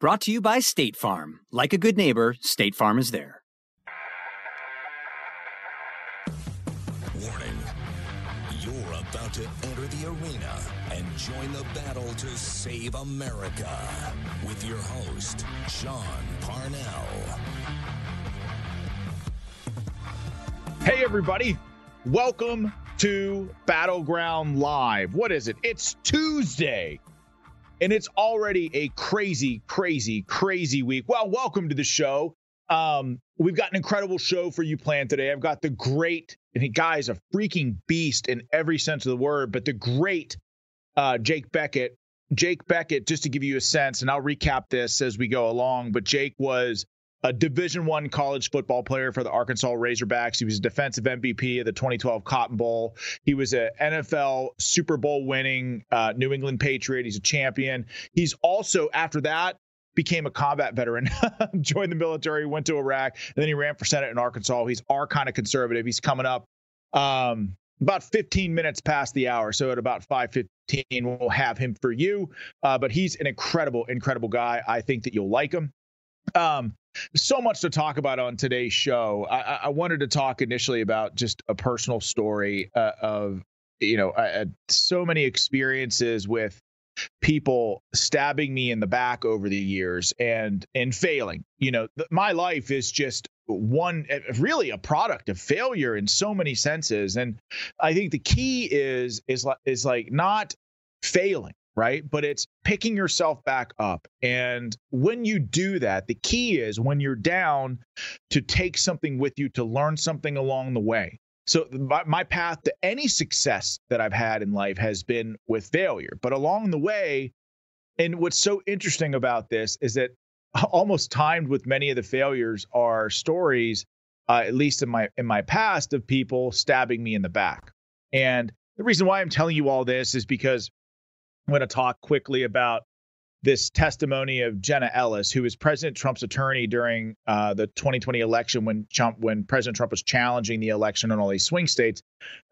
Brought to you by State Farm. Like a good neighbor, State Farm is there. Warning. You're about to enter the arena and join the battle to save America with your host, Sean Parnell. Hey, everybody. Welcome to Battleground Live. What is it? It's Tuesday. And it's already a crazy, crazy, crazy week. Well, welcome to the show. Um, we've got an incredible show for you planned today. I've got the great, and the guy is a freaking beast in every sense of the word, but the great uh, Jake Bequette. Jake Bequette, just to give you a sense, and I'll recap this as we go along, but Jake was a division one college football player for the arkansas razorbacks. He was a defensive mvp of the 2012 cotton bowl. He was an nfl super bowl winning uh, new england patriot. He's a champion. He's also after that became a combat veteran joined the military went to iraq and then he ran for senate in arkansas. He's our kind of conservative. He's coming up um, about 15 minutes past the hour. So at about 5.15 we'll have him for you. Uh, but he's an incredible incredible guy. I think that you'll like him. Um, so much to talk about on today's show. I, I wanted to talk initially about just a personal story uh, of, you know, I had so many experiences with people stabbing me in the back over the years and and failing. You know, th- my life is just one eh, really a product of failure in so many senses and I think the key is is is like not failing right? But it's picking yourself back up. And when you do that, the key is when you're down to take something with you to learn something along the way. So my, my path to any success that I've had in life has been with failure. But along the way, and what's so interesting about this is that almost timed with many of the failures are stories, uh, at least in my in my past, of people stabbing me in the back. And the reason why I'm telling you all this is because I'm going to talk quickly about this testimony of Jenna Ellis, who was President Trump's attorney during uh, the 2020 election when Trump, when President Trump was challenging the election in all these swing states.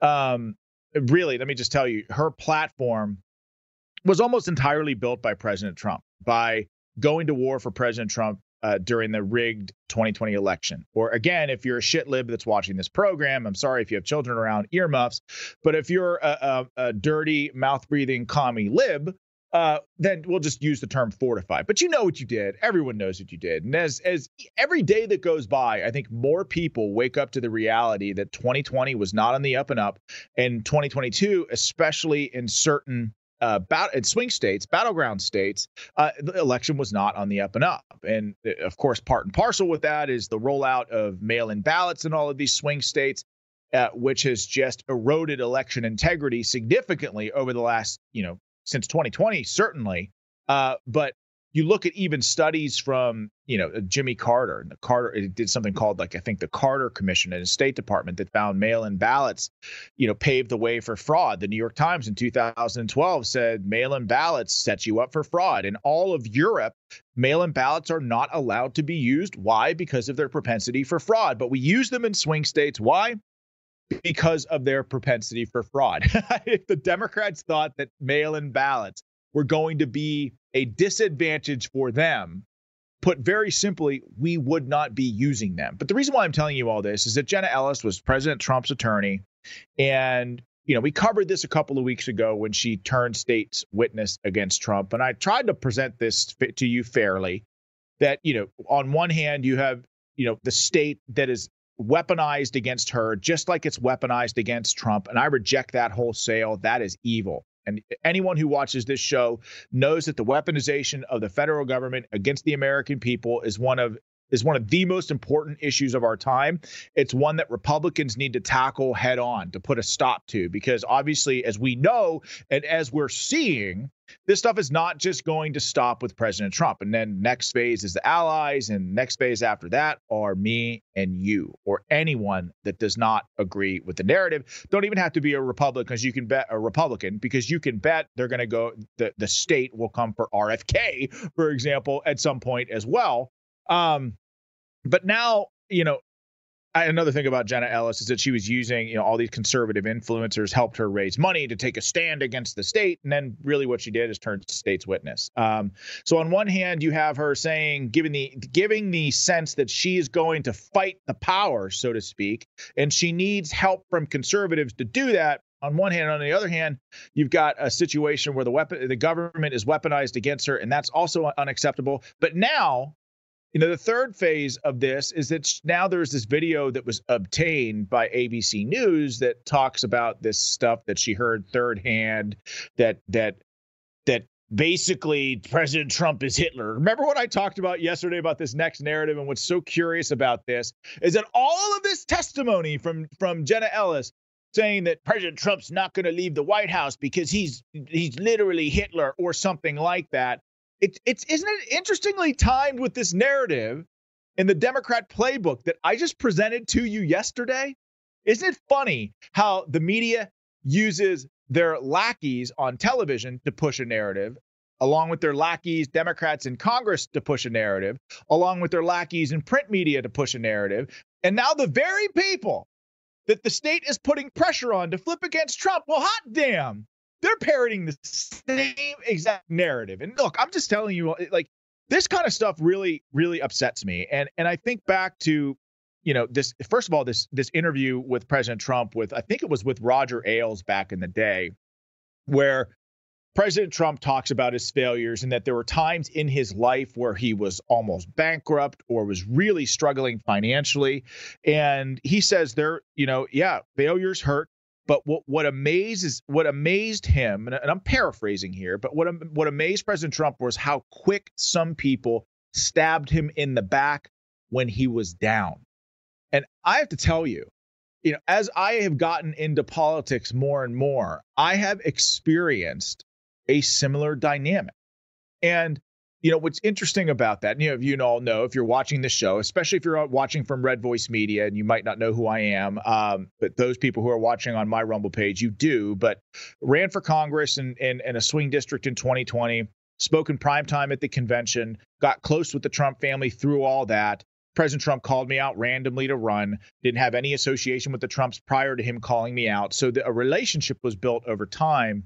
Um, really, let me just tell you, her platform was almost entirely built by President Trump by going to war for President Trump uh, during the rigged 2020 election. Or again, if you're a shit lib that's watching this program, I'm sorry if you have children around earmuffs, but if you're a, a, a dirty mouth breathing commie lib, uh, then we'll just use the term fortify. But you know what you did. Everyone knows what you did. And as as every day that goes by, I think more people wake up to the reality that 2020 was not on the up and up, and 2022, especially in certain uh, bat- in swing states, battleground states, uh, the election was not on the up and up. And uh, of course, part and parcel with that is the rollout of mail in ballots in all of these swing states, uh, which has just eroded election integrity significantly over the last, you know, since 2020, certainly. Uh, but you look at even studies from you know uh, Jimmy Carter and the Carter it did something called like I think the Carter Commission in the State Department that found mail-in ballots, you know, paved the way for fraud. The New York Times in 2012 said mail-in ballots set you up for fraud. In all of Europe, mail-in ballots are not allowed to be used. Why? Because of their propensity for fraud. But we use them in swing states. Why? because of their propensity for fraud. if the Democrats thought that mail in ballots were going to be a disadvantage for them, put very simply, we would not be using them. But the reason why I'm telling you all this is that Jenna Ellis was President Trump's attorney. And, you know, we covered this a couple of weeks ago when she turned state's witness against Trump. And I tried to present this to you fairly that, you know, on one hand, you have, you know, the state that is weaponized against her, just like it's weaponized against Trump. And I reject that wholesale. That is evil. And anyone who watches this show knows that the weaponization of the federal government against the American people is one of is one of the most important issues of our time. It's one that Republicans need to tackle head on to put a stop to, because obviously, as we know and as we're seeing, this stuff is not just going to stop with President Trump. And then next phase is the allies, and next phase after that are me and you, or anyone that does not agree with the narrative. Don't even have to be a Republican, because you can bet a Republican, because you can bet they're going to go. The the state will come for RFK, for example, at some point as well. Um, but now, you know, another thing about Jenna Ellis is that she was using, you know, all these conservative influencers helped her raise money to take a stand against the state, and then really what she did is turn state's witness. Um, so on one hand, you have her saying, giving the giving the sense that she is going to fight the power, so to speak, and she needs help from conservatives to do that. On one hand, on the other hand, you've got a situation where the weapon, the government is weaponized against her, and that's also unacceptable. But now you know, the third phase of this is that now there's this video that was obtained by ABC News that talks about this stuff that she heard third hand that that that basically President Trump is Hitler. Remember what I talked about yesterday about this next narrative and what's so curious about this is that all of this testimony from from Jenna Ellis saying that President Trump's not going to leave the White House because he's he's literally Hitler or something like that it's it's isn't it interestingly timed with this narrative in the Democrat playbook that I just presented to you yesterday? Isn't it funny how the media uses their lackeys on television to push a narrative, along with their lackeys, Democrats in Congress to push a narrative, along with their lackeys in print media to push a narrative. And now the very people that the state is putting pressure on to flip against Trump, well, hot damn, they're parroting the same exact narrative. And look, I'm just telling you, like this kind of stuff really, really upsets me. And and I think back to, you know, this first of all, this this interview with President Trump with I think it was with Roger Ailes back in the day, where President Trump talks about his failures and that there were times in his life where he was almost bankrupt or was really struggling financially. And he says there, you know, yeah, failures hurt, but what what amazes what amazed him, and, and I'm paraphrasing here, but what what amazed President Trump was how quick some people stabbed him in the back when he was down. And I have to tell you, you know, as I have gotten into politics more and more, I have experienced a similar dynamic. And you know what's interesting about that and you know you all know if you're watching the show especially if you're watching from red voice media and you might not know who i am um, but those people who are watching on my rumble page you do but ran for congress in, in, in a swing district in 2020 spoke in prime time at the convention got close with the trump family through all that President Trump called me out randomly to run, didn't have any association with the Trumps prior to him calling me out. So the, a relationship was built over time.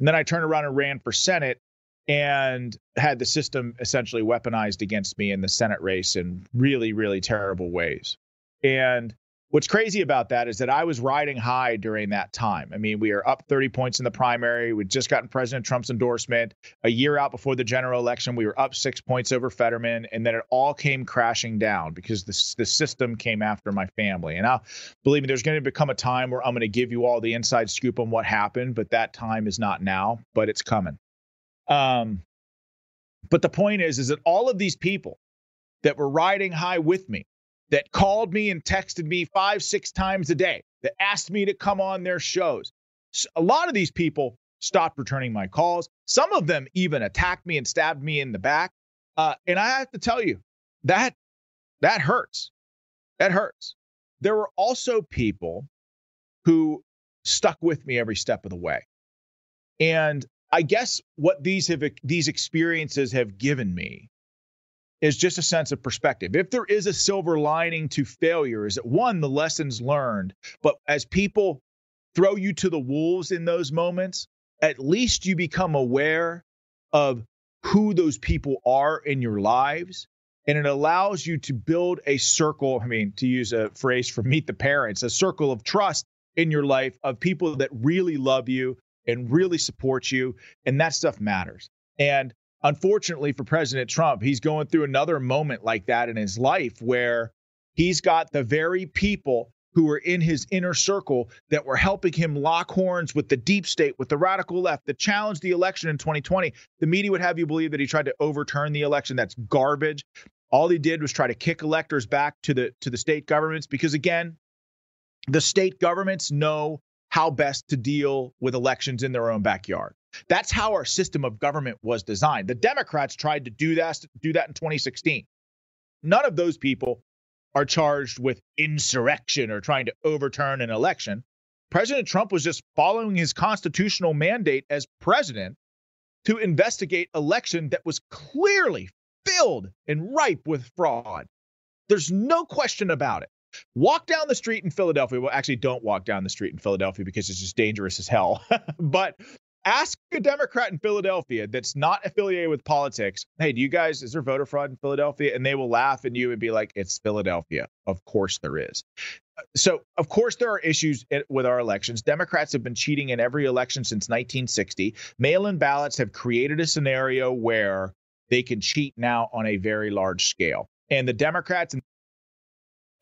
And then I turned around and ran for Senate and had the system essentially weaponized against me in the Senate race in really, really terrible ways. And what's crazy about that is that I was riding high during that time. I mean, we are up 30 points in the primary. We'd just gotten President Trump's endorsement. A year out before the general election, we were up six points over Fetterman. And then it all came crashing down because the, the system came after my family. And now, believe me, there's going to become a time where I'm going to give you all the inside scoop on what happened, but that time is not now, but it's coming. Um, but the point is, is that all of these people that were riding high with me, that called me and texted me five, six times a day, that asked me to come on their shows, a lot of these people stopped returning my calls. Some of them even attacked me and stabbed me in the back. Uh, and I have to tell you that that hurts. That hurts. There were also people who stuck with me every step of the way. And I guess what these have these experiences have given me is just a sense of perspective. If there is a silver lining to failure, is that one, the lessons learned, but as people throw you to the wolves in those moments, at least you become aware of who those people are in your lives. And it allows you to build a circle. I mean, to use a phrase from Meet the Parents, a circle of trust in your life of people that really love you and really support you. And that stuff matters. And unfortunately for President Trump, he's going through another moment like that in his life where he's got the very people who were in his inner circle that were helping him lock horns with the deep state, with the radical left that challenged the election in 2020. The media would have you believe that he tried to overturn the election. That's garbage. All he did was try to kick electors back to the to the state governments because again, the state governments know how best to deal with elections in their own backyard. That's how our system of government was designed. The Democrats tried to do that do that in 2016. None of those people are charged with insurrection or trying to overturn an election. President Trump was just following his constitutional mandate as president to investigate election that was clearly filled and ripe with fraud. There's no question about it. Walk down the street in Philadelphia. Well, actually, don't walk down the street in Philadelphia because it's just dangerous as hell. but ask a Democrat in Philadelphia that's not affiliated with politics, hey, do you guys, is there voter fraud in Philadelphia? And they will laugh at you and be like, it's Philadelphia. Of course there is. So, of course, there are issues with our elections. Democrats have been cheating in every election since 1960. Mail in ballots have created a scenario where they can cheat now on a very large scale. And the Democrats and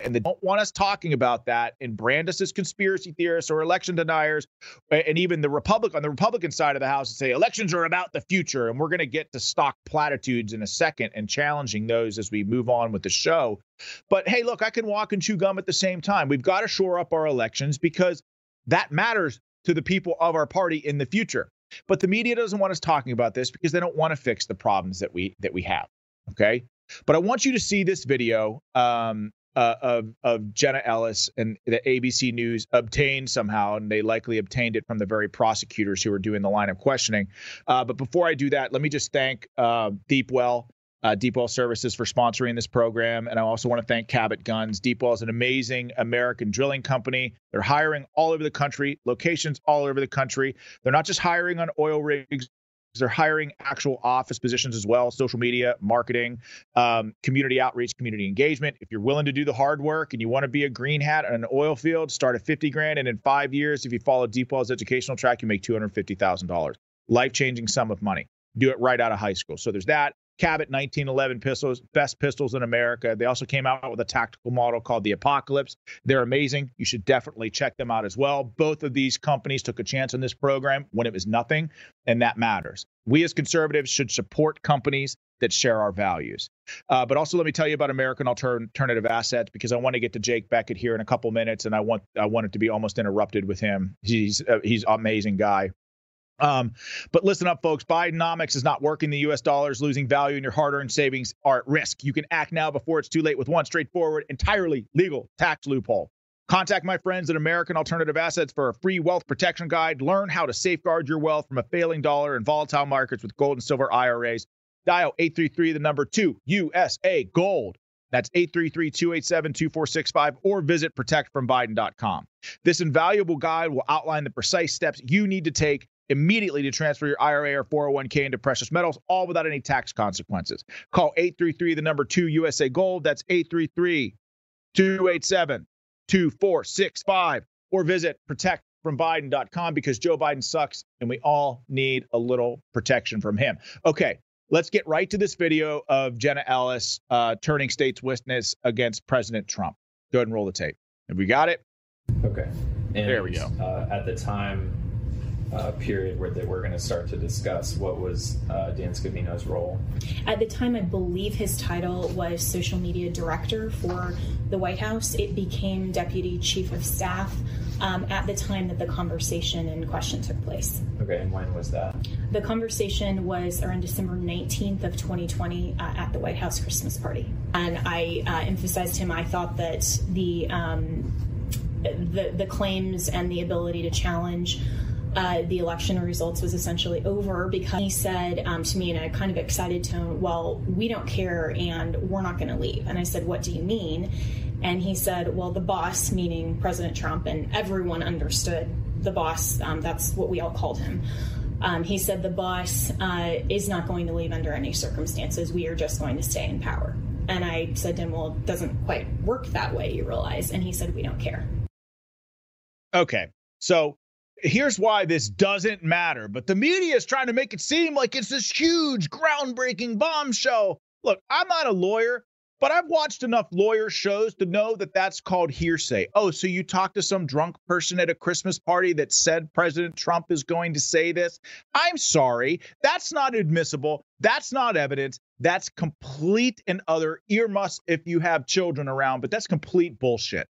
and they don't want us talking about that and brand us as conspiracy theorists or election deniers and even the republic on the republican side of the house say elections are about the future and we're going to get to stock platitudes in a second and challenging those as we move on with the show. But hey look i can walk and chew gum at the same time. We've got to shore up our elections because that matters to the people of our party in the future. But the media doesn't want us talking about this because they don't want to fix the problems that we that we have okay? But I want you to see this video um, uh, of of Jenna Ellis and the ABC News obtained somehow, and they likely obtained it from the very prosecutors who were doing the line of questioning. Uh, but before I do that, let me just thank uh, Deepwell. Uh, Deepwell Services for sponsoring this program. And I also want to thank Cabot Guns. Deepwell is an amazing American drilling company. They're hiring all over the country, locations all over the country. They're not just hiring on oil rigs they're hiring actual office positions as well social media marketing um, community outreach community engagement. If you're willing to do the hard work and you want to be a green hat on an oil field start at 50 grand and in five years if you follow deepwell's educational track you make $250000 life-changing sum of money. Do it right out of high school. So there's that Cabot 1911 pistols, best pistols in America. They also came out with a tactical model called the Apocalypse. They're amazing. You should definitely check them out as well. Both of these companies took a chance on this program when it was nothing, and that matters. We as conservatives should support companies that share our values. Uh, but also, let me tell you about American Alternative Assets because I want to get to Jake Bequette here in a couple minutes, and I want I want it to be almost interrupted with him. He's uh, he's amazing guy. Um, but listen up, folks. Bidenomics is not working. The U.S. dollar is losing value, and your hard-earned savings are at risk. You can act now before it's too late with one straightforward, entirely legal tax loophole. Contact my friends at American Alternative Assets for a free wealth protection guide. Learn how to safeguard your wealth from a failing dollar and volatile markets with gold and silver IRAs. Dial 833 the number 2 USA Gold. That's 833 287 2465 or visit protectfrombiden.com. This invaluable guide will outline the precise steps you need to take immediately to transfer your IRA or 401k into precious metals, all without any tax consequences. Call 833 the number 2 USA Gold. That's 833 287 2465 or visit protectfrombiden.com because Joe Biden sucks and we all need a little protection from him. Okay, let's get right to this video of Jenna Ellis uh, turning state's witness against President Trump. Go ahead and roll the tape. Have we got it? Okay. And, there we go. Uh, at the time uh, period where they were going to start to discuss what was uh, Dan Scavino's role. At the time, I believe his title was social media director for the White House. It became deputy chief of staff um, at the time that the conversation in question took place. Okay, and when was that? The conversation was around December 19th of 2020 uh, at the White House Christmas party. And I uh, emphasized to him I thought that the, um, the, the claims and the ability to challenge uh, the election results was essentially over because he said um, to me in a kind of excited tone, Well, we don't care and we're not going to leave. And I said, What do you mean? And he said, Well, the boss, meaning President Trump, and everyone understood the boss, um, that's what we all called him. Um, he said, The boss uh, is not going to leave under any circumstances. We are just going to stay in power. And I said to him, Well, it doesn't quite work that way, you realize. And he said, We don't care. Okay. So here's why this doesn't matter. But the media is trying to make it seem like it's this huge, groundbreaking bombshell. Look, I'm not a lawyer, but I've watched enough lawyer shows to know that that's called hearsay. Oh, so you talked to some drunk person at a Christmas party that said President Trump is going to say this? I'm sorry. That's not admissible. That's not evidence. That's complete and utter earmuffs if you have children around, but that's complete bullshit.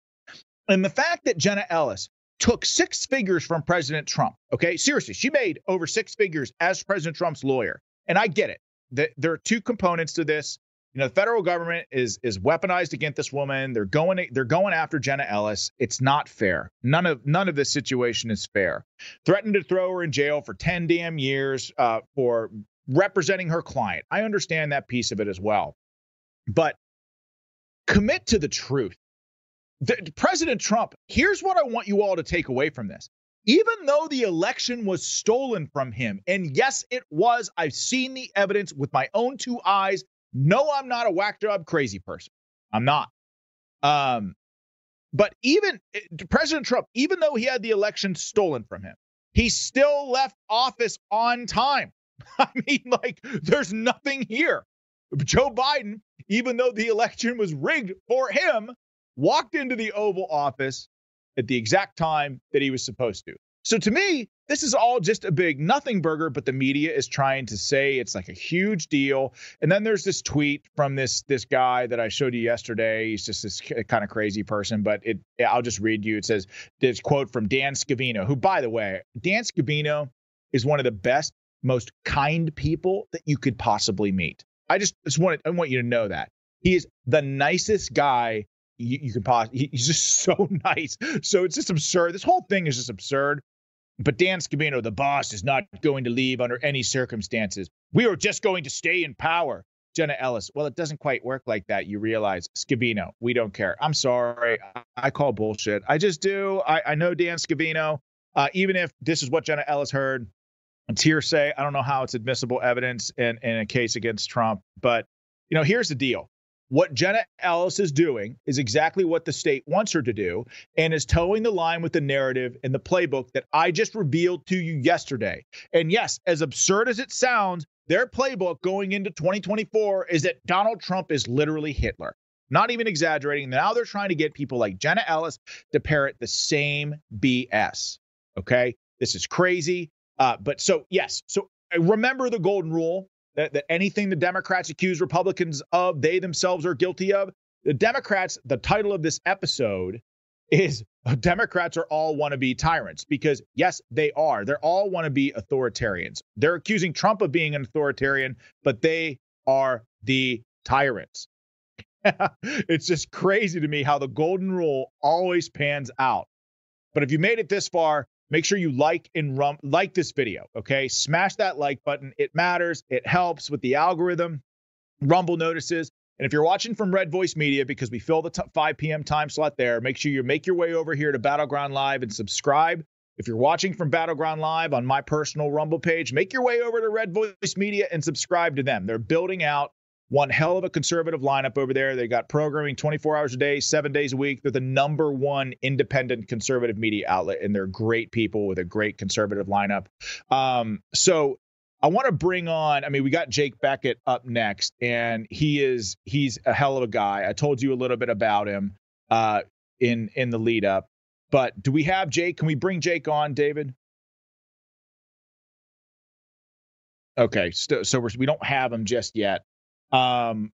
And the fact that Jenna Ellis, took six figures from President Trump. Okay, seriously, she made over six figures as President Trump's lawyer, and I get it. There are two components to this. You know, the federal government is is weaponized against this woman. They're going they're going after Jenna Ellis. It's not fair. None of none of this situation is fair. Threatened to throw her in jail for ten damn years uh, for representing her client. I understand that piece of it as well, but commit to the truth the, President Trump, here's what I want you all to take away from this. Even though the election was stolen from him, and yes, it was, I've seen the evidence with my own two eyes. No, I'm not a whack job crazy person. I'm not. Um, but even eh, President Trump, even though he had the election stolen from him, he still left office on time. I mean, like, there's nothing here. Joe Biden, even though the election was rigged for him, walked into the Oval Office at the exact time that he was supposed to. So to me, this is all just a big nothing burger, but the media is trying to say it's like a huge deal. And then there's this tweet from this this guy that I showed you yesterday. He's just this kind of crazy person, but it I'll just read you. It says this quote from Dan Scavino, who by the way, Dan Scavino is one of the best, most kind people that you could possibly meet. I just, just want I want you to know that. He is the nicest guy you, you can pause. He, he's just so nice. So it's just absurd. This whole thing is just absurd. But Dan Scavino, the boss, is not going to leave under any circumstances. We are just going to stay in power. Jenna Ellis. Well, it doesn't quite work like that. You realize, Scavino, we don't care. I'm sorry. I call bullshit. I just do. I, I know Dan Scavino. Uh, even if this is what Jenna Ellis heard, it's hearsay. I don't know how it's admissible evidence in, in a case against Trump. But, you know, here's the deal what Jenna Ellis is doing is exactly what the state wants her to do and is towing the line with the narrative and the playbook that I just revealed to you yesterday. And yes, as absurd as it sounds, their playbook going into 2024 is that Donald Trump is literally Hitler. Not even exaggerating. Now they're trying to get people like Jenna Ellis to parrot the same BS. Okay. This is crazy. Uh, but so, yes. So uh, remember the golden rule that, that anything the Democrats accuse Republicans of, they themselves are guilty of. The Democrats, the title of this episode is Democrats are all want to be tyrants because, yes, they are. They're all want to be authoritarians. They're accusing Trump of being an authoritarian, but they are the tyrants. it's just crazy to me how the golden rule always pans out. But if you made it this far, make sure you like and rum- like this video, okay? Smash that like button. It matters. It helps with the algorithm. Rumble notices. And if you're watching from Red Voice Media, because we fill the t- 5 p.m. time slot there, make sure you make your way over here to Battleground Live and subscribe. If you're watching from Battleground Live on my personal Rumble page, make your way over to Red Voice Media and subscribe to them. They're building out one hell of a conservative lineup over there. They got programming 24 hours a day, seven days a week. They're the number one independent conservative media outlet, and they're great people with a great conservative lineup. Um, so I want to bring on. I mean, we got Jake Bequette up next, and he is he's a hell of a guy. I told you a little bit about him uh, in in the lead up. But do we have Jake? Can we bring Jake on, David? Okay, so, so we don't have him just yet. Um,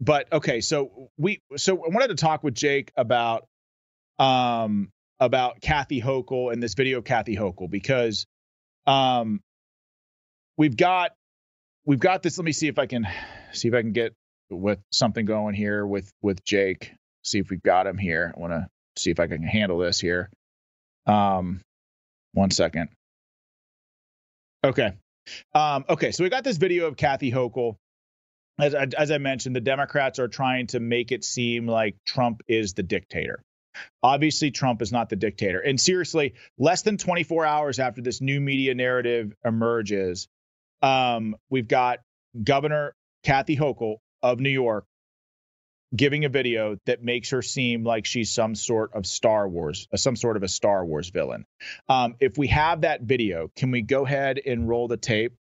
but okay, so we so I wanted to talk with Jake about um about Kathy Hochul and this video of Kathy Hochul because um, we've got we've got this. Let me see if I can see if I can get with something going here with with Jake. See if we've got him here. I want to see if I can handle this here. Um, one second. Okay. Um, okay, so we got this video of Kathy Hochul. As, as I mentioned, the Democrats are trying to make it seem like Trump is the dictator. Obviously, Trump is not the dictator. And seriously, less than 24 hours after this new media narrative emerges, um, we've got Governor Kathy Hochul of New York giving a video that makes her seem like she's some sort of Star Wars, uh, some sort of a Star Wars villain. Um, if we have that video, can we go ahead and roll the tape?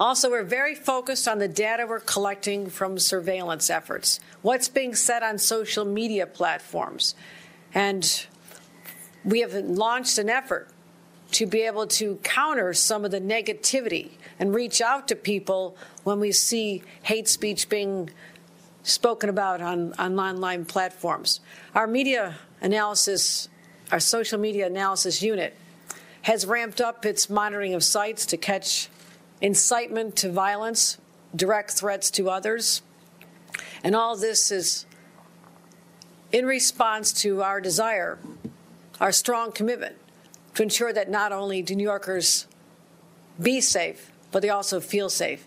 Also, we're very focused on the data we're collecting from surveillance efforts, what's being said on social media platforms. And we have launched an effort to be able to counter some of the negativity and reach out to people when we see hate speech being spoken about on, on online platforms. Our media analysis, our social media analysis unit, has ramped up its monitoring of sites to catch incitement to violence, direct threats to others. And all this is in response to our desire, our strong commitment to ensure that not only do New Yorkers be safe, but they also feel safe.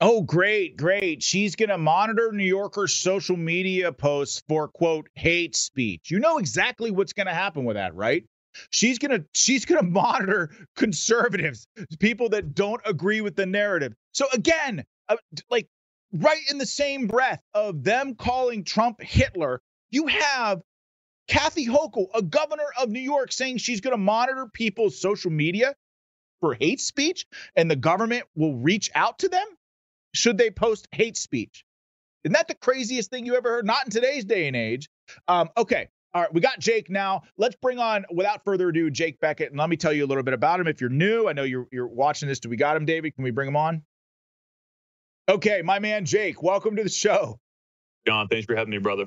Oh, great, great. She's going to monitor New Yorkers' social media posts for quote hate speech. You know exactly what's going to happen with that, right? She's to she's to monitor conservatives, people that don't agree with the narrative. So again, uh, like right in the same breath of them calling Trump Hitler, you have Kathy Hochul, a governor of New York, saying she's going to monitor people's social media for hate speech and the government will reach out to them should they post hate speech. Isn't that the craziest thing you ever heard? Not in today's day and age. Um, okay. All right, we got Jake now. Let's bring on, without further ado, Jake Bequette, and let me tell you a little bit about him. If you're new, I know you're you're watching this. Do we got him, David? Can we bring him on? Okay, my man Jake, welcome to the show. John, thanks for having me, brother.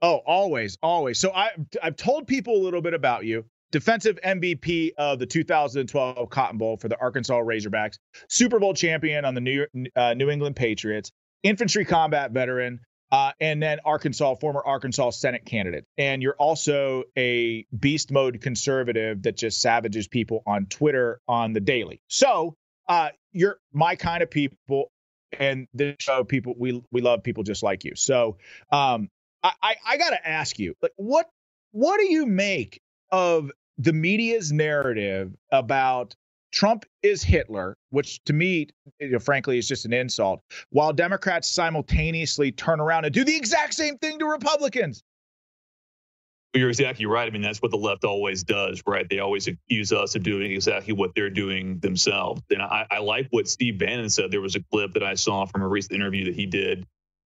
Oh, always, always. So I I've told people a little bit about you. Defensive MVP of the 2012 Cotton Bowl for the Arkansas Razorbacks, Super Bowl champion on the New York, uh, New England Patriots, infantry combat veteran, uh, and then Arkansas, former Arkansas Senate candidate. And you're also a beast mode conservative that just savages people on Twitter on the daily. So uh, you're my kind of people, and this show people we we love people just like you. So um, I, I, I got to ask you, like, what what do you make of the media's narrative about Trump is Hitler, which to me, you know, frankly, is just an insult, while Democrats simultaneously turn around and do the exact same thing to Republicans? You're exactly right. I mean, that's what the left always does, right? They always accuse us of doing exactly what they're doing themselves. And I, I like what Steve Bannon said. There was a clip that I saw from a recent interview that he did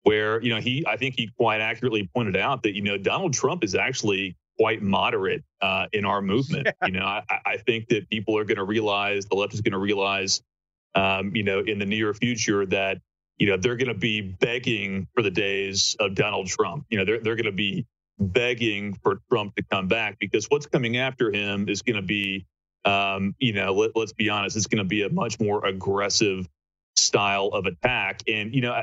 where you know he I think he quite accurately pointed out that you know Donald Trump is actually quite moderate uh, in our movement. Yeah. You know, I, I, think that people are going to realize the left is going to realize, um, you know, in the near future that you know they're going to be begging for the days of Donald Trump. You know, they're they're going to be begging for Trump to come back because what's coming after him is going to be, um, you know, let, let's be honest, it's going to be a much more aggressive style of attack. And, you know,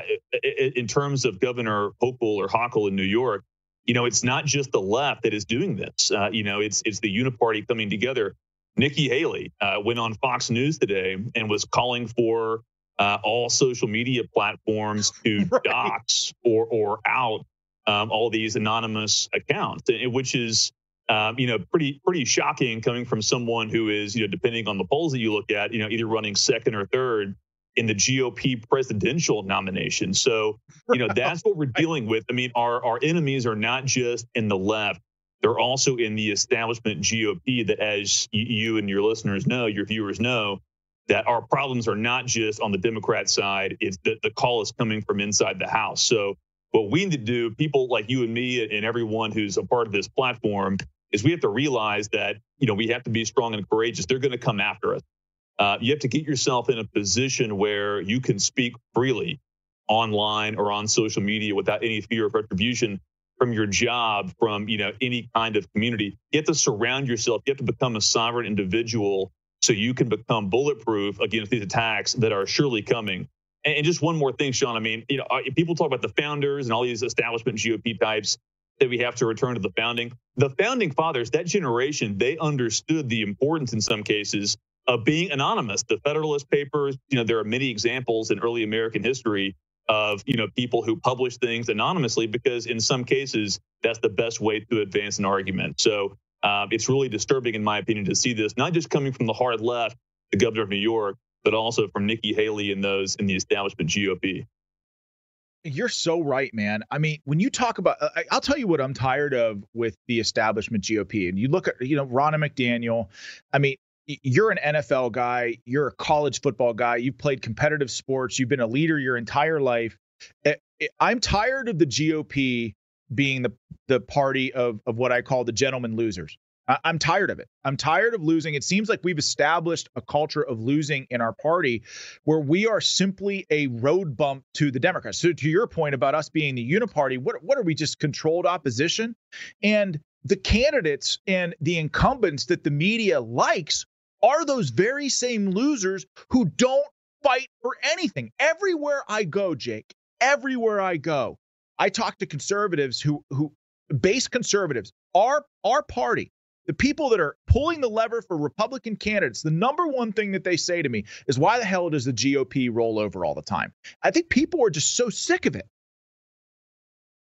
in terms of Governor Hochul or Hochul in New York, you know, it's not just the left that is doing this. Uh, you know, it's it's the uniparty coming together. Nikki Haley uh, went on Fox News today and was calling for uh, all social media platforms to right. dox or or out um, all these anonymous accounts, which is um, you know pretty pretty shocking coming from someone who is you know depending on the polls that you look at, you know either running second or third in the GOP presidential nomination. So, you know, that's what we're dealing with. I mean, our our enemies are not just in the left; they're also in the establishment GOP. That, as you and your listeners know, your viewers know, that our problems are not just on the Democrat side. It's that the call is coming from inside the House. So, what we need to do, people like you and me, and everyone who's a part of this platform, is we have to realize that you know we have to be strong and courageous. They're going to come after us. Uh, you have to get yourself in a position where you can speak freely. online or on social media without any fear of retribution from your job, from you know any kind of community. You have to surround yourself. You have to become a sovereign individual so you can become bulletproof against these attacks that are surely coming. And, just one more thing, Sean. I mean, you know, people talk about the founders and all these establishment GOP types that we have to return to the founding. The founding fathers, that generation, they understood the importance in some cases of being anonymous. The Federalist Papers, you know, there are many examples in early American history of you know people who publish things anonymously because in some cases that's the best way to advance an argument. So um, it's really disturbing, in my opinion, to see this not just coming from the hard left, the governor of New York, but also from Nikki Haley and those in the establishment GOP. You're so right, man. I mean, when you talk about, I'll tell you what I'm tired of with the establishment GOP. And you look at, you know, Ronna McDaniel. I mean, you're an NFL guy, you're a college football guy, you've played competitive sports, you've been a leader your entire life. Eh, eh, I'm tired of the GOP being the the party of of what I call the gentleman losers. I'm tired of it. I'm tired of losing. It seems like we've established a culture of losing in our party where we are simply a road bump to the Democrats. So, to your point about us being the uniparty, what, what are we just controlled opposition? And the candidates and the incumbents that the media likes are those very same losers who don't fight for anything. Everywhere I go, Jake, everywhere I go, I talk to conservatives who who base conservatives. Our our party the people that are pulling the lever for Republican candidates, the number one thing that they say to me is, why the hell does the GOP roll over all the time? I think people are just so sick of it.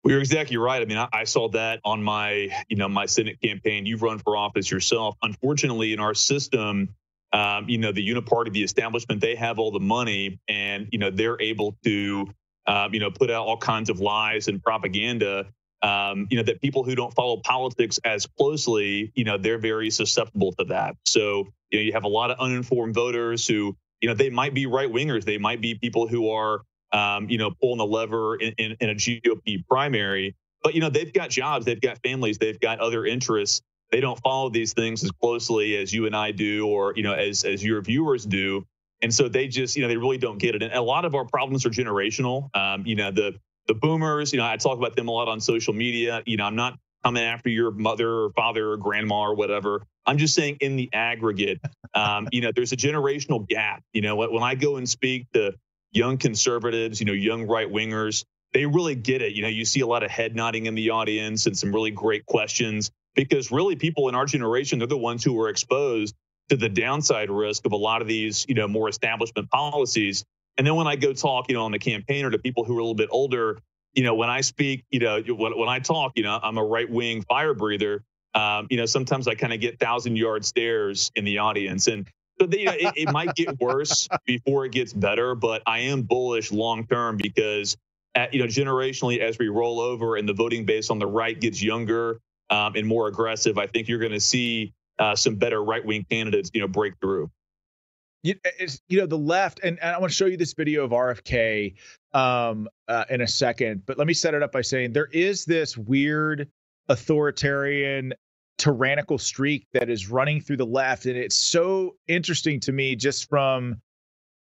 Well, you're exactly right. I mean, I, I, saw that on my, you know, my Senate campaign. You've run for office yourself. Unfortunately, in our system, um, you know, the uniparty, the establishment, they have all the money, and you know, they're able to, um, you know, put out all kinds of lies and propaganda um, you know, that people who don't follow politics as closely, you know, they're very susceptible to that. So, you know, you have a lot of uninformed voters who, you know, they might be right wingers. They might be people who are, um, you know, pulling the lever in, in, in a GOP primary. But, you know, they've got jobs, they've got families, they've got other interests. They don't follow these things as closely as you and I do, or, you know, as, as your viewers do. And so they just, you know, they really don't get it. And a lot of our problems are generational. Um, you know, the the boomers, you know, I talk about them a lot on social media. You know, I'm not coming after your mother or father or grandma or whatever. I'm just saying in the aggregate, um, you know, there's a generational gap. You know, when I go and speak to young conservatives, you know, young right wingers, they really get it. You know, you see a lot of head nodding in the audience and some really great questions because really people in our generation, they're the ones who were exposed to the downside risk of a lot of these, you know, more establishment policies. And then when I go talk, you know, on the campaign or to people who are a little bit older, you know, when I speak, you know, when, when I talk, you know, I'm a right wing fire breather. Um, you know, sometimes I kind of get thousand yard stares in the audience. And so, they, you know, it, it might get worse before it gets better, but I am bullish long term because, at, you know, generationally, as we roll over and the voting base on the right gets younger um, and more aggressive, I think you're going to see uh, some better right wing candidates, you know, break through. You, you know the left and, and i want to show you this video of rfk um, uh, in a second but let me set it up by saying there is this weird authoritarian tyrannical streak that is running through the left and it's so interesting to me just from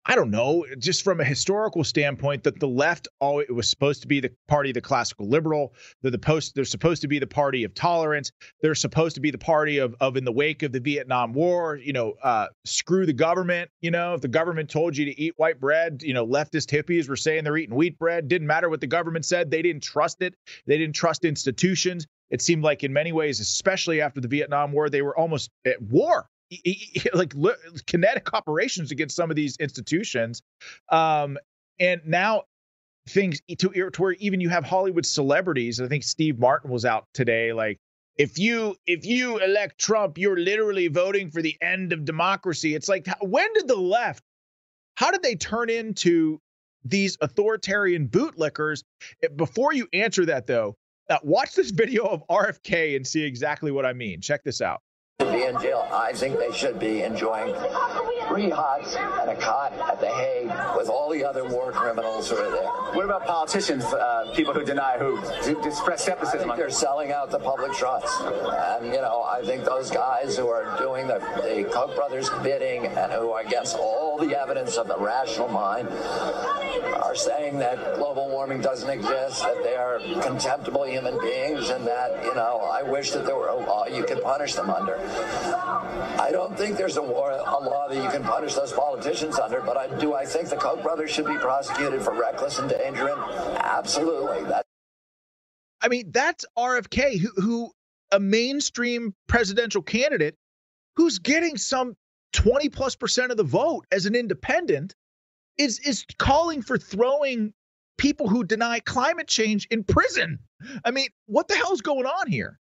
I don't know, just from a historical standpoint, that the left always was supposed to be the party of the classical liberal. They're the post. They're supposed to be the party of tolerance. They're supposed to be the party of of in the wake of the Vietnam War. You know, uh, screw the government. You know, if the government told you to eat white bread, you know, leftist hippies were saying they're eating wheat bread. Didn't matter what the government said. They didn't trust it. They didn't trust institutions. It seemed like in many ways, especially after the Vietnam War, they were almost at war like kinetic operations against some of these institutions. Um, and now things to, to where even you have Hollywood celebrities. I think Steve Martin was out today, like if you if you elect Trump, you're literally voting for the end of democracy. It's like when did the left? How did they turn into these authoritarian bootlickers? Before you answer that, though, uh, watch this video of RFK and see exactly what I mean. Check this out. Be in jail. I think they should be enjoying three huts and a cot at The Hague with all the other war criminals who are there. What about politicians, uh, people who deny, who express skepticism? I think they're selling out the public trust. And, you know, I think those guys who are doing the, the Koch brothers bidding and who are against all the evidence of the rational mind are saying that global warming doesn't exist, that they are contemptible human beings, and that, you know, I wish that there were a law you could punish them under. I don't think there's a, war, a law that you can punish those politicians under, but I, do I think the Koch brothers should be prosecuted for reckless endangering? Absolutely. That- I mean, that's RFK, who, who a mainstream presidential candidate who's getting some 20 plus percent of the vote as an independent is is calling for throwing people who deny climate change in prison. I mean, what the hell's going on here?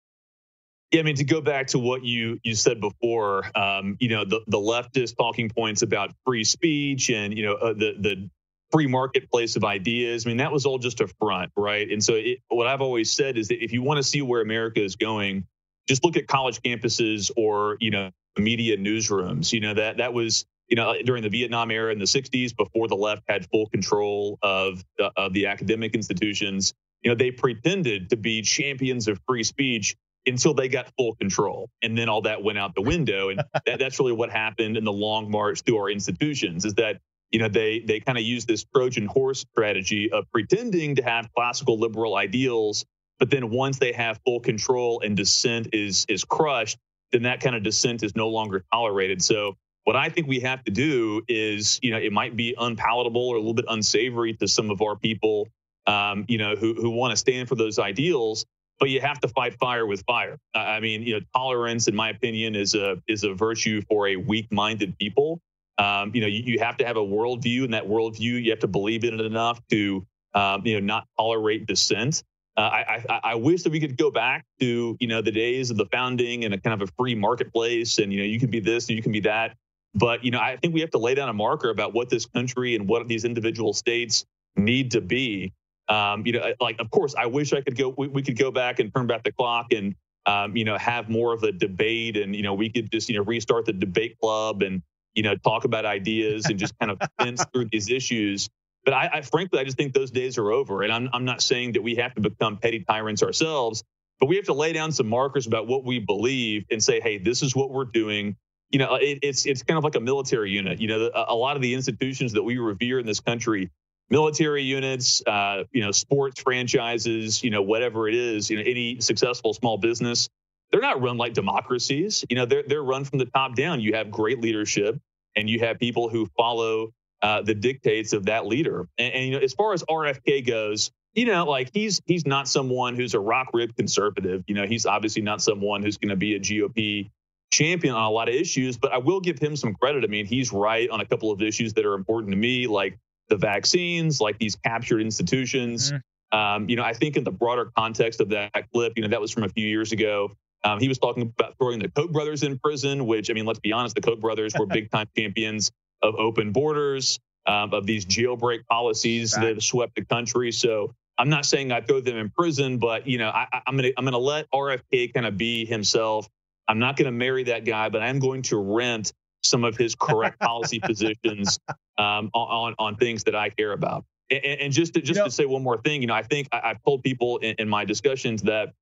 Yeah, I mean, to go back to what you you said before, um, you know, the the leftist talking points about free speech and you know uh, the the free marketplace of ideas. I mean, that was all just a front, right? And so, it, what I've always said is that if you want to see where America is going, just look at college campuses or you know media newsrooms. You know that that was you know during the Vietnam era in the 60s before the left had full control of uh, of the academic institutions. You know they pretended to be champions of free speech until they got full control, and then all that went out the window. And that, that's really what happened in the long march through our institutions. Is that you know they they kind of use this Trojan horse strategy of pretending to have classical liberal ideals but then once they have full control and dissent is is crushed, then that kind of dissent is no longer tolerated. So what I think we have to do is, you know, it might be unpalatable or a little bit unsavory to some of our people, um, you know, who who want to stand for those ideals. But you have to fight fire with fire. I mean, you know, tolerance, in my opinion, is a is a virtue for a weak-minded people. Um, you know, you, you have to have a worldview, and that worldview you have to believe in it enough to, um, you know, not tolerate dissent. Uh, I, I, I wish that we could go back to you know the days of the founding and a kind of a free marketplace, and you know you can be this and you can be that. But you know I think we have to lay down a marker about what this country and what these individual states need to be. Um, you know, like of course I wish I could go. We, we could go back and turn back the clock and um, you know have more of a debate, and you know we could just you know restart the debate club and you know talk about ideas and just kind of fence through these issues. But I, I, frankly, I just think those days are over. And I'm, I'm not saying that we have to become petty tyrants ourselves, but we have to lay down some markers about what we believe and say, hey, this is what we're doing. You know, it, it's it's kind of like a military unit. You know, a, a, lot of the institutions that we revere in this country, military units, uh, you know, sports franchises, you know, whatever it is, you know, any successful small business, they're not run like democracies. You know, they're they're run from the top down. You have great leadership, and you have people who follow uh, the dictates of that leader. And, and, you know, as far as RFK goes, you know, like he's he's not someone who's a rock rib conservative. You know, he's obviously not someone who's going to be a GOP champion on a lot of issues. But I will give him some credit. I mean, he's right on a couple of issues that are important to me, like the vaccines, like these captured institutions. Mm-hmm. Um, you know, I think in the broader context of that clip, you know, that was from a few years ago. Um, he was talking about throwing the Koch brothers in prison, which I mean, let's be honest, the Koch brothers were big time champions of open borders, um, of these jailbreak policies right. that have swept the country. So I'm not saying I throw them in prison, but you know, I, am gonna I'm gonna let RFK kind of be himself. I'm not gonna marry that guy, but I'm going to rent some of his correct policy positions um, on on things that I care about. And, and just to, just know, to say one more thing, you know, I think I, have told people in, in my discussions that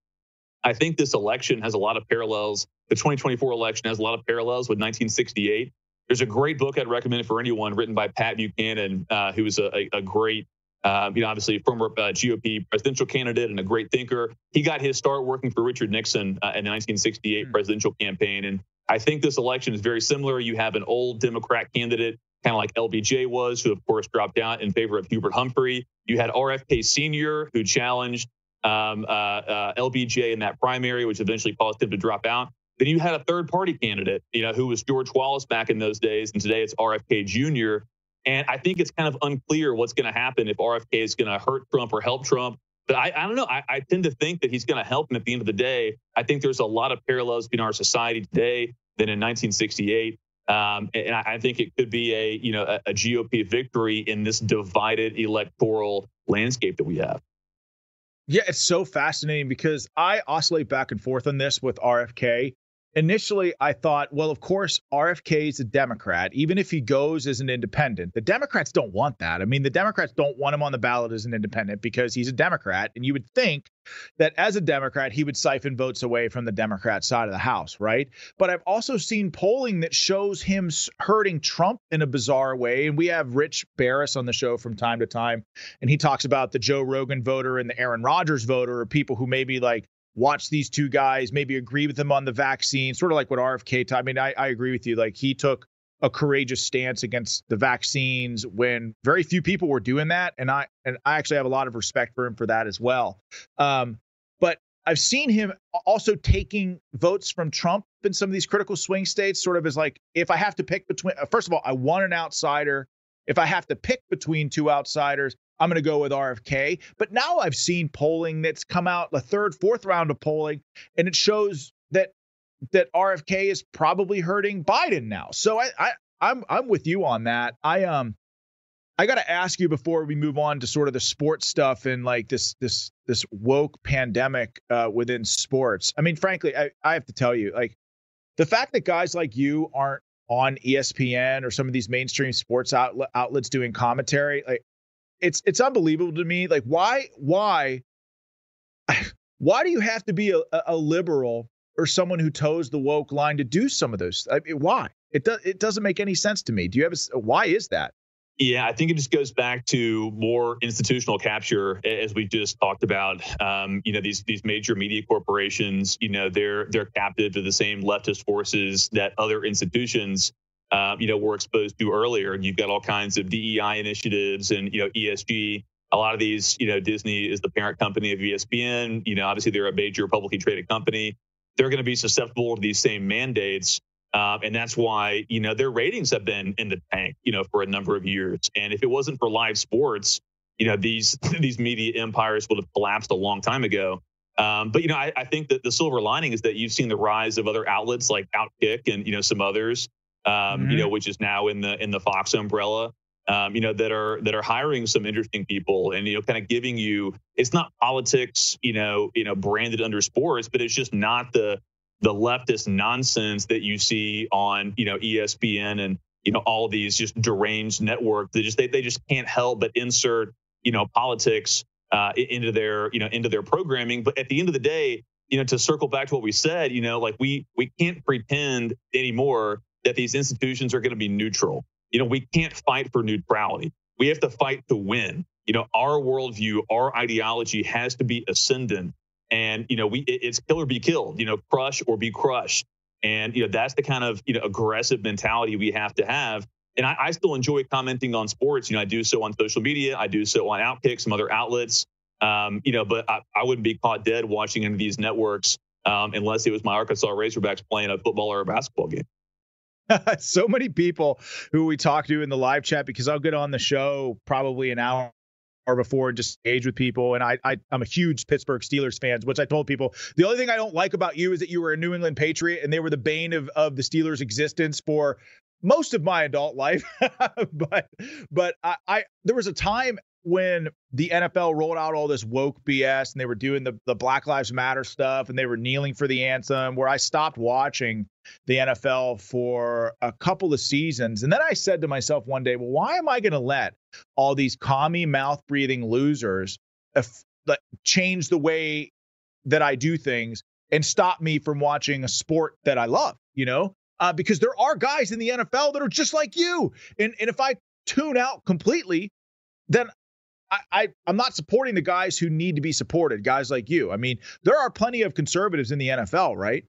I think this election has a lot of parallels. The 2024 election has a lot of parallels with 1968. There's a great book I'd recommend for anyone written by Pat Buchanan, uh, who is a, a great, uh, you know, obviously former uh, GOP presidential candidate and a great thinker. He got his start working for Richard Nixon uh, in the 1968 mm-hmm. presidential campaign. And I think this election is very similar. You have an old Democrat candidate, kind of like LBJ was, who of course dropped out in favor of Hubert Humphrey. You had RFK Sr., who challenged um, uh, uh, LBJ in that primary, which eventually caused him to drop out. Then you had a third party candidate, you know, who was George Wallace back in those days, and today it's RFK Jr. And I think it's kind of unclear what's going to happen if RFK is going to hurt Trump or help Trump. But I, I don't know. I, I, tend to think that he's going to help him at the end of the day. I think there's a lot of parallels between our society today than in 1968. Um, and I, think it could be a you know a GOP victory in this divided electoral landscape that we have. Yeah, it's so fascinating because I oscillate back and forth on this with RFK initially I thought, well, of course, RFK is a Democrat, even if he goes as an independent. The Democrats don't want that. I mean, the Democrats don't want him on the ballot as an independent because he's a Democrat. And you would think that as a Democrat, he would siphon votes away from the Democrat side of the House, right? But I've also seen polling that shows him hurting Trump in a bizarre way. And we have Rich Baris on the show from time to time, and he talks about the Joe Rogan voter and the Aaron Rodgers voter, or people who maybe like watch these two guys, maybe agree with them on the vaccine, sort of like what RFK. I mean, I, I agree with you. Like he took a courageous stance against the vaccines when very few people were doing that, and I and I actually have a lot of respect for him for that as well. Um, but I've seen him also taking votes from Trump in some of these critical swing states, sort of as like if I have to pick between. First of all, I want an outsider. If I have to pick between two outsiders, I'm going to go with RFK. But now I've seen polling that's come out the third, fourth round of polling, and it shows that that RFK is probably hurting Biden now. So I, I I'm I'm with you on that. I um I got to ask you before we move on to sort of the sports stuff and like this this this woke pandemic uh, within sports. I mean, frankly, I, I have to tell you, like the fact that guys like you aren't on ESPN or some of these mainstream sports outlet, outlets doing commentary, like it's it's unbelievable to me. Like why why why do you have to be a, a liberal or someone who toes the woke line to do some of those? I mean, why? It does it doesn't make any sense to me. Do you have a why is that? Yeah, I think it just goes back to more institutional capture, as we just talked about. Um, you know, these these major media corporations, you know, they're they're captive to the same leftist forces that other institutions um, you know, were exposed to earlier. And you've got all kinds of DEI initiatives and, you know, ESG. A lot of these, you know, Disney is the parent company of ESPN. You know, obviously they're a major publicly traded company. They're going to be susceptible to these same mandates. Um, and that's why, you know, their ratings have been in the tank, you know, for a number of years. And if it wasn't for live sports, you know, these these media empires would have collapsed a long time ago. Um, but you know, I, I, think that the silver lining is that you've seen the rise of other outlets like Outkick and you know some others um, mm-hmm. you know, which is now in the in the Fox umbrella. Um, you know, that are that are hiring some interesting people and you know, kind of giving you it's not politics, you know, you know, branded under sports, but it's just not the the leftist nonsense that you see on you know ESPN and you know all these just deranged networks. They just they, they just can't help but insert you know politics uh, into their you know into their programming. But at the end of the day, you know, to circle back to what we said, you know, like we we can't pretend anymore that these institutions are going to be neutral. You know, we can't fight for neutrality. We have to fight to win. You know, our worldview, our ideology has to be ascendant. And, you know, we it's kill or be killed, you know, crush or be crushed. And, you know, that's the kind of, you know, aggressive mentality we have to have. And I, I still enjoy commenting on sports. You know, I do so on social media. I do so on Outkick, some other outlets. Um, you know, but I, I wouldn't be caught dead watching any of these networks um, unless it was my Arkansas Razorbacks playing a football or a basketball game. so many people who we talk to in the live chat because I'll get on the show probably an hour or before and just engage with people. And I, I am a huge Pittsburgh Steelers fan, which I told people the only thing I don't like about you is that you were a New England Patriot and they were the bane of, of the Steelers' existence for most of my adult life. but but I, I there was a time when the NFL rolled out all this woke BS and they were doing the, the Black Lives Matter stuff and they were kneeling for the anthem, where I stopped watching the NFL for a couple of seasons. And then I said to myself one day, well, why am I going to let all these commie, mouth breathing losers change the way that I do things and stop me from watching a sport that I love, you know? Uh, because there are guys in the NFL that are just like you. And, and if I tune out completely, then I, I am not supporting the guys who need to be supported, guys like you. I mean, there are plenty of conservatives in the NFL, right?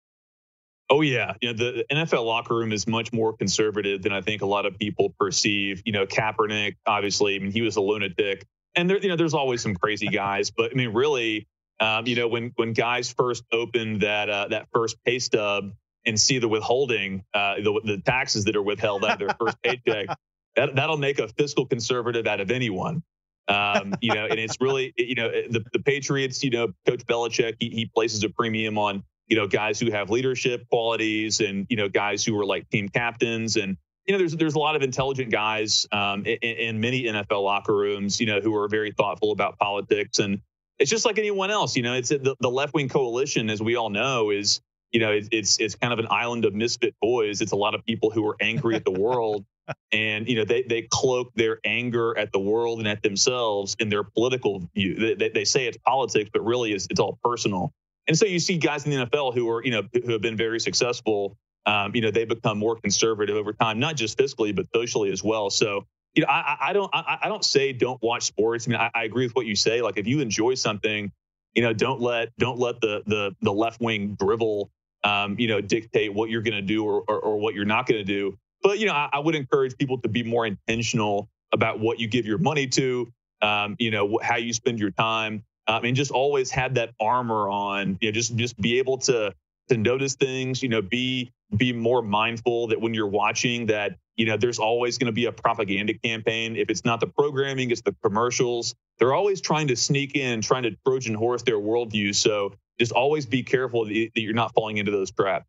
Oh yeah, you know the NFL locker room is much more conservative than I think a lot of people perceive. You know, Kaepernick, obviously, I mean, he was a lunatic, and there, you know, there's always some crazy guys, but I mean, really, um, you know, when when guys first open that uh, that first pay stub and see the withholding, uh, the the taxes that are withheld out of their first paycheck, that that'll make a fiscal conservative out of anyone. Um, you know, and it's really, you know, the, the Patriots, you know, Coach Belichick, he, he places a premium on, you know, guys who have leadership qualities and, you know, guys who are like team captains. And, you know, there's there's a lot of intelligent guys um, in, in many NFL locker rooms, you know, who are very thoughtful about politics. And it's just like anyone else, you know, it's the, the left wing coalition, as we all know, is you know, it, it's it's kind of an island of misfit boys. It's a lot of people who are angry at the world, and you know, they they cloak their anger at the world and at themselves in their political view. They, they say it's politics, but really it's, it's all personal. And so you see guys in the NFL who are you know who have been very successful. Um, you know, they become more conservative over time, not just fiscally but socially as well. So you know, I, I don't I, I, don't say don't watch sports. I mean, I, I agree with what you say. Like if you enjoy something, you know, don't let don't let the the the left wing drivel um, you know, dictate what you're going to do or, or, or, what you're not going to do. But, you know, I, I, would encourage people to be more intentional about what you give your money to, um, you know, how you spend your time. Um, and just always have that armor on, you know, just, just be able to, to notice things, you know, be, be more mindful that when you're watching that, you know, there's always going to be a propaganda campaign. If it's not the programming, it's the commercials. They're always trying to sneak in, trying to Trojan horse their worldview. So just always be careful that you're not falling into those traps.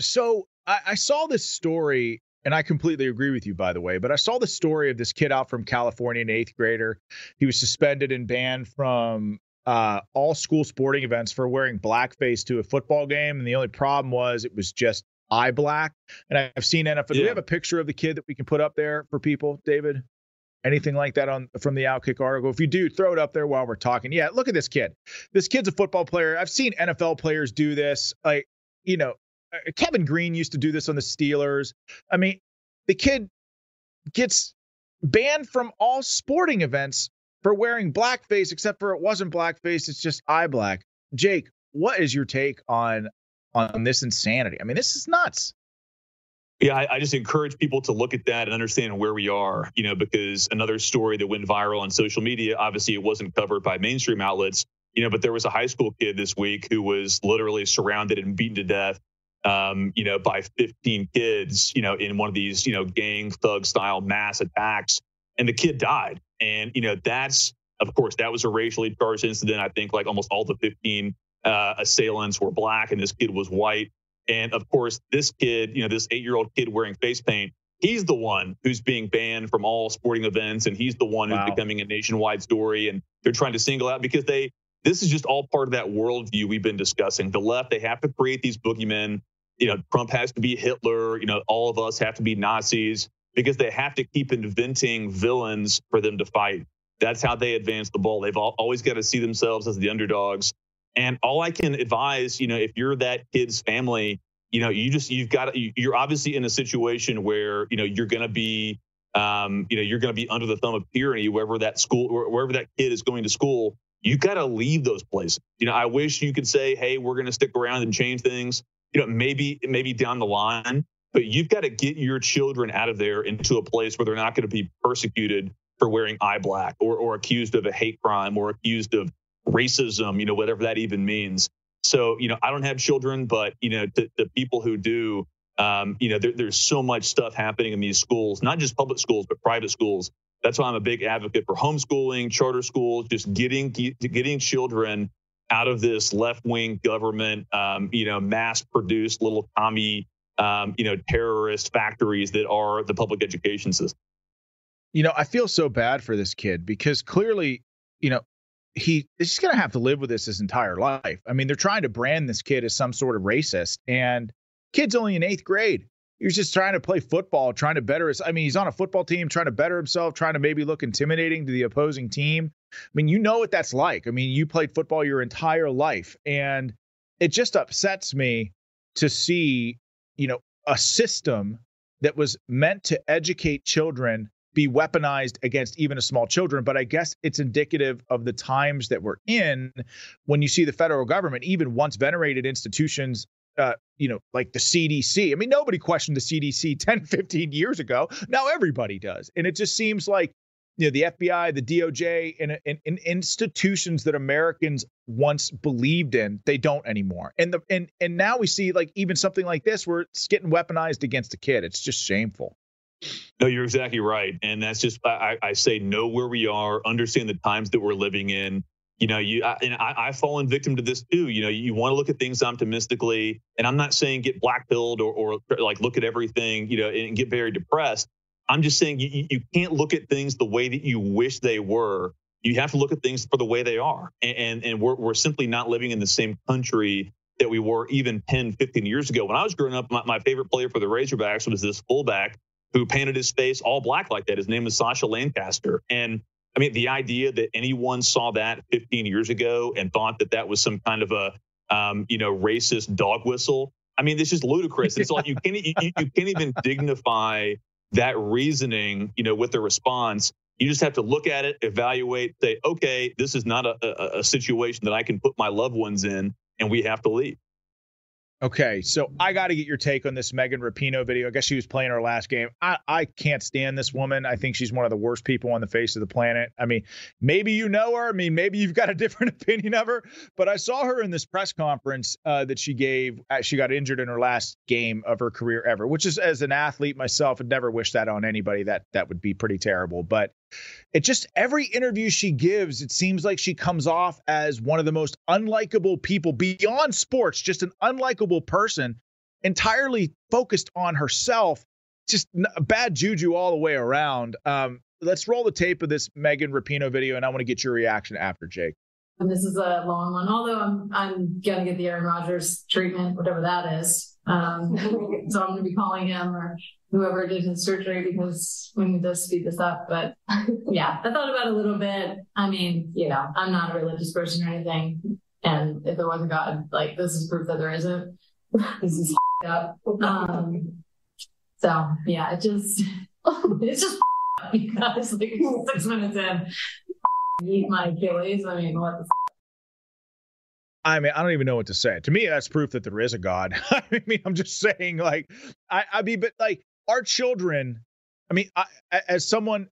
So I, I saw this story, and I completely agree with you, by the way. But I saw the story of this kid out from California, an eighth grader. He was suspended and banned from uh, all school sporting events for wearing blackface to a football game, and the only problem was it was just eye black. And I've seen NFL. Yeah. Do we have a picture of the kid that we can put up there for people, David? anything like that on from the Outkick article? If you do, throw it up there while we're talking. Yeah, look at this kid. This kid's a football player. I've seen NFL players do this. Like, you know, Uh, Kevin Greene used to do this on the Steelers. I mean, the kid gets banned from all sporting events for wearing blackface, except for it wasn't blackface, it's just eye black. Jake, what is your take on on this insanity? I mean, this is nuts. Yeah, I, I, just encourage people to look at that and understand where we are, you know, because another story that went viral on social media, obviously it wasn't covered by mainstream outlets, you know, but there was a high school kid this week who was literally surrounded and beaten to death, um, you know, by 15 kids, you know, in one of these, you know, gang thug style mass attacks. And the kid died. And, you know, that's, of course, that was a racially charged incident. I think like almost all the 15 uh, assailants were black and this kid was white. And of course, this kid, you know, this eight year old kid wearing face paint, he's the one who's being banned from all sporting events. And he's the one who's becoming a nationwide story. And they're trying to single out because they, this is just all part of that worldview we've been discussing. The left, they have to create these boogeymen. You know, Trump has to be Hitler. You know, all of us have to be Nazis because they have to keep inventing villains for them to fight. That's how they advance the ball. They've always got to see themselves as the underdogs. And all I can advise, you know, if you're that kid's family, you know, you just you've got you're obviously in a situation where you know you're going to be, um, you know, you're going to be under the thumb of tyranny wherever that school, wherever that kid is going to school. You got to leave those places. You know, I wish you could say, hey, we're going to stick around and change things. You know, maybe maybe down the line, but you've got to get your children out of there into a place where they're not going to be persecuted for wearing eye black or, or accused of a hate crime or accused of racism, you know, whatever that even means. So, you know, I don't have children, but, you know, the, the people who do, um, you know, there, there's so much stuff happening in these schools, not just public schools, but private schools. That's why I'm a big advocate for homeschooling, charter schools, just getting getting children out of this left wing government, um, you know, mass produced little commie, um, you know, terrorist factories that are the public education system. You know, I feel so bad for this kid because clearly, you know, he is just going to have to live with this his entire life. I mean, they're trying to brand this kid as some sort of racist, and kid's only in eighth grade. He was just trying to play football, trying to better his. I mean, he's on a football team, trying to better himself, trying to maybe look intimidating to the opposing team. I mean, you know what that's like. I mean, you played football your entire life, and it just upsets me to see, you know, a system that was meant to educate children be weaponized against even a small children. But I guess it's indicative of the times that we're in when you see the federal government, even once venerated institutions, uh, you know, like the CDC. I mean, nobody questioned the CDC 10, 15 years ago. Now everybody does. And it just seems like, you know, the FBI, the DOJ, and, and, and institutions that Americans once believed in, they don't anymore. And the and and now we see like even something like this where it's getting weaponized against a kid. It's just shameful. No, you're exactly right. And that's just, I, I say, know where we are, understand the times that we're living in. You know, you I, and I, I've fallen victim to this too. You know, you want to look at things optimistically, and I'm not saying get black pilled or, or like look at everything, you know, and get very depressed. I'm just saying you, you can't look at things the way that you wish they were. You have to look at things for the way they are, and and, and we're we're simply not living in the same country that we were even 10, 15 years ago. When I was growing up, my, my favorite player for the Razorbacks was this fullback who painted his face all black like that. His name is Sasha Lancaster. And I mean, the idea that anyone saw that 15 years ago and thought that that was some kind of a, um, you know, racist dog whistle. I mean, this is ludicrous. It's like you can't you, you can't even dignify that reasoning, you know, with the response. You just have to look at it, evaluate, say, okay, this is not a, a, a situation that I can put my loved ones in, and we have to leave. Okay, so I got to get your take on this Megan Rapinoe video. I guess she was playing her last game. I, I can't stand this woman. I think she's one of the worst people on the face of the planet. I mean, maybe you know her. I mean, maybe you've got a different opinion of her. But I saw her in this press conference uh, that she gave. Uh, she got injured in her last game of her career ever, which is as an athlete myself, would never wish that on anybody. That that would be pretty terrible. But it just every interview she gives, it seems like she comes off as one of the most unlikable people beyond sports, just an unlikable person, entirely focused on herself. Just bad juju all the way around. Um, let's roll the tape of this Megan Rapinoe video, and I want to get your reaction after, Jake. And this is a long one, although I'm I'm gonna get the Aaron Rodgers treatment, whatever that is. Um, so I'm gonna be calling him or whoever did his surgery because we need to speed this up. But yeah, I thought about it a little bit. I mean, you know, I'm not a religious person or anything. And if there was a God, like this is proof that there isn't. this is up. Um, so yeah, it just, it's just because like six minutes in, eat my Achilles. I mean, what the I mean, I don't even know what to say. To me, that's proof that there is a God. I mean, I'm just saying, like, I, I mean, but like, our children, I mean, I, as someone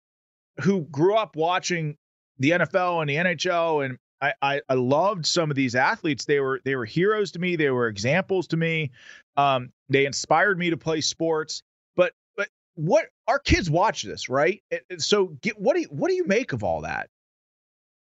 who grew up watching the NFL and the NHL, and I, I, I, loved some of these athletes. They were they were heroes to me. They were examples to me. Um, they inspired me to play sports. But but what our kids watch this, right? So get, what do you what do you make of all that?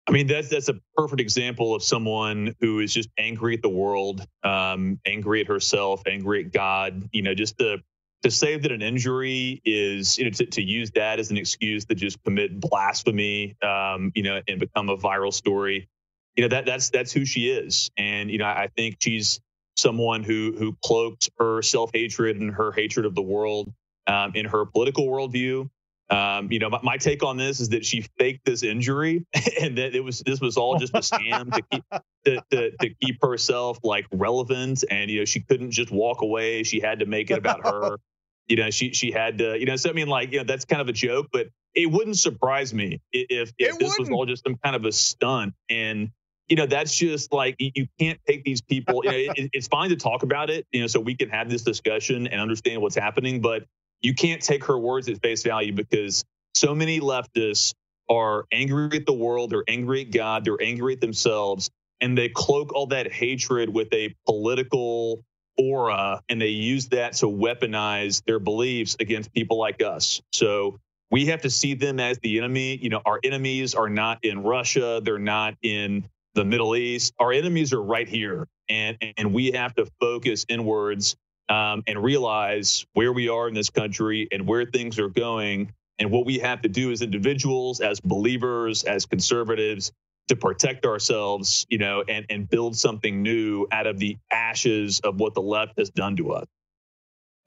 I mean, that's that's a perfect example of someone who is just angry at the world, um, angry at herself, angry at God. You know, just the to say that an injury is, you know, to, to use that as an excuse to just commit blasphemy, um, you know, and become a viral story, you know, that that's that's who she is, and you know, I think she's someone who who cloaked her self hatred and her hatred of the world um, in her political worldview. Um, you know, my, my, take on this is that she faked this injury, and that it was this was all just a scam to keep to, to, to, keep herself like relevant. And you know, she couldn't just walk away; she had to make it about her. you know, she she had to. You know, so I mean, like you know, that's kind of a joke, but it wouldn't surprise me if if this was all just some kind of a stunt. And you know, that's just like you can't take these people. You know, it, it's fine to talk about it. You know, so we can have this discussion and understand what's happening, but you can't take her words at face value because so many leftists are angry at the world, they're angry at God, they're angry at themselves, and they cloak all that hatred with a political aura and they use that to weaponize their beliefs against people like us. So we have to see them as the enemy. You know, our enemies are not in Russia, they're not in the Middle East. Our enemies are right here. And and we have to focus inwards um, and realize where we are in this country and where things are going and what we have to do as individuals, as believers, as conservatives to protect ourselves, you know, and, and build something new out of the ashes of what the left has done to us.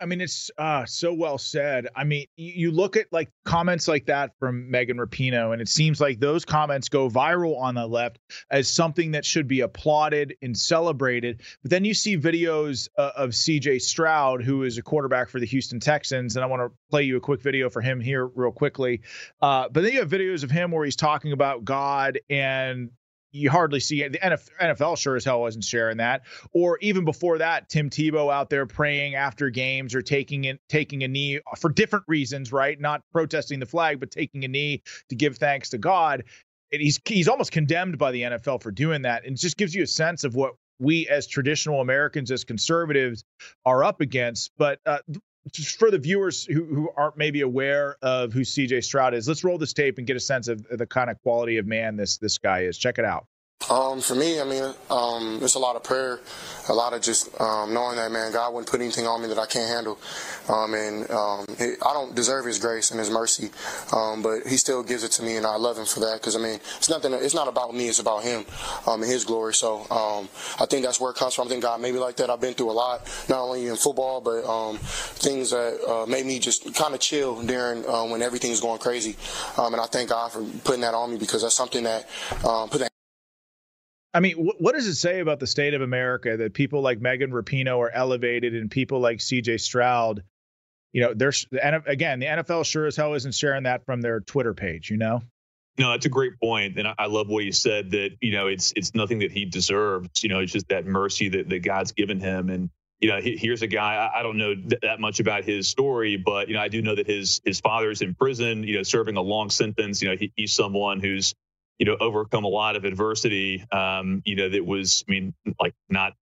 I mean, it's uh, so well said. I mean, you, you, look at like comments like that from Megan Rapinoe, and it seems like those comments go viral on the left as something that should be applauded and celebrated. But then you see videos uh, of CJ Stroud, who is a quarterback for the Houston Texans, and I want to play you a quick video for him here, real quickly. Uh, but then you have videos of him where he's talking about God and you hardly see it. The NFL sure as hell wasn't sharing that. Or even before that, Tim Tebow out there praying after games or taking it, taking a knee for different reasons, right? Not protesting the flag, but taking a knee to give thanks to God. And he's he's almost condemned by the NFL for doing that, and it just gives you a sense of what we as traditional Americans, as conservatives, are up against. But uh, just for the viewers who, who aren't maybe aware of who CJ Stroud is, let's roll this tape and get a sense of the kind of quality of man this this guy is. Check it out. Um, for me, I mean, um, it's a lot of prayer, a lot of just um, knowing that, man, God wouldn't put anything on me that I can't handle. Um, and um, it, I don't deserve His grace and His mercy, um, but He still gives it to me, and I love Him for that. Because I mean, it's nothing. It's not about me. It's about Him and His glory. So I think that's where it comes from. I think God made me like that. I've been through a lot, not only in football, but things that uh, made me just kind of chill during uh, when everything's going crazy. And I thank God for putting that on me because that's something that um, put that I mean, wh- what does it say about the state of America that people like Megan Rapinoe are elevated and people like CJ Stroud, you know, there's and again, the NFL sure as hell isn't sharing that from their Twitter page, you know? No, it's a great point, and I love what you said. That you know, it's it's nothing that he deserves. You know, it's just that mercy that, that God's given him. And you know, he, here's a guy. I, don't know th- that much about his story, but you know, I do know that his his father's in prison. You know, serving a long sentence. You know, he, he's someone who's you know, overcome a lot of adversity. Um, you know, that was, I mean, like not,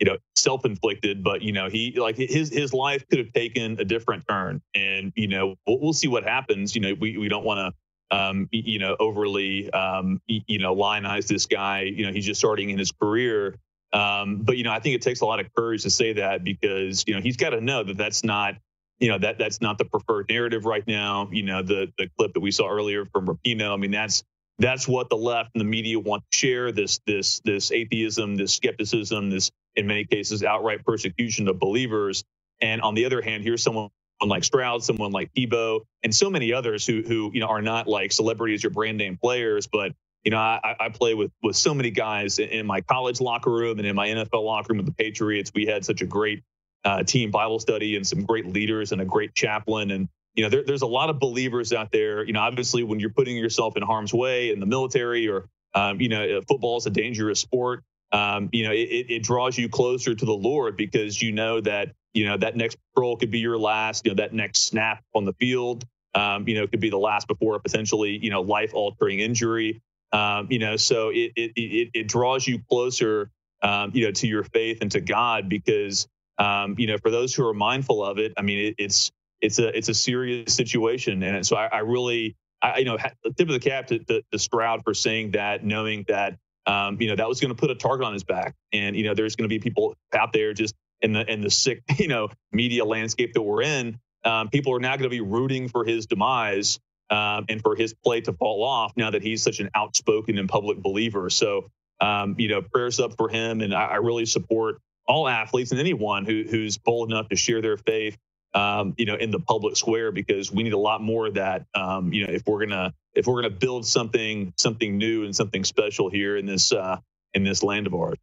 you know, self-inflicted, but you know, he like his his life could have taken a different turn, and you know, we'll, we'll see what happens. You know, we we don't want to. Um, you know, overly, um, you know, lionize this guy. You know, he's just starting in his career. Um, but you know, I think it takes a lot of courage to say that because you know he's got to know that that's not you know that that's not the preferred narrative right now. You know, the the clip that we saw earlier from Rapinoe. I mean, that's that's what the left and the media want to share this this this atheism this skepticism this in many cases outright persecution of believers and on the other hand here's someone like Stroud, someone like Tebow, and so many others who who you know are not like celebrities or brand name players, but you know I, I play with with so many guys in my college locker room and in my NFL locker room with the Patriots. We had such a great uh, team Bible study and some great leaders and a great chaplain, and you know, there, there's a lot of believers out there. You know, obviously, when you're putting yourself in harm's way in the military or, um, you know, football is a dangerous sport. Um, you know, it, it draws you closer to the Lord because you know that, you know, that next patrol could be your last, you know, that next snap on the field, um, you know, could be the last before a potentially, you know, life altering injury. Um, you know, so it, it, it, it draws you closer, um, you know, to your faith and to God because, um, you know, for those who are mindful of it, I mean, it, it's, it's a it's a serious situation, and so I, I really, I you know, tip of the cap to, to Stroud for saying that, knowing that um, you know that was going to put a target on his back, and you know there's going to be people out there just in the in the sick you know media landscape that we're in. Um, people are now going to be rooting for his demise um, and for his play to fall off now that he's such an outspoken and public believer. So um, you know, prayers up for him, and I, I really support all athletes and anyone who, who's bold enough to share their faith um, you know, in the public square because we need a lot more of that. Um, you know, if we're gonna if we're gonna build something something new and something special here in this uh, in this land of ours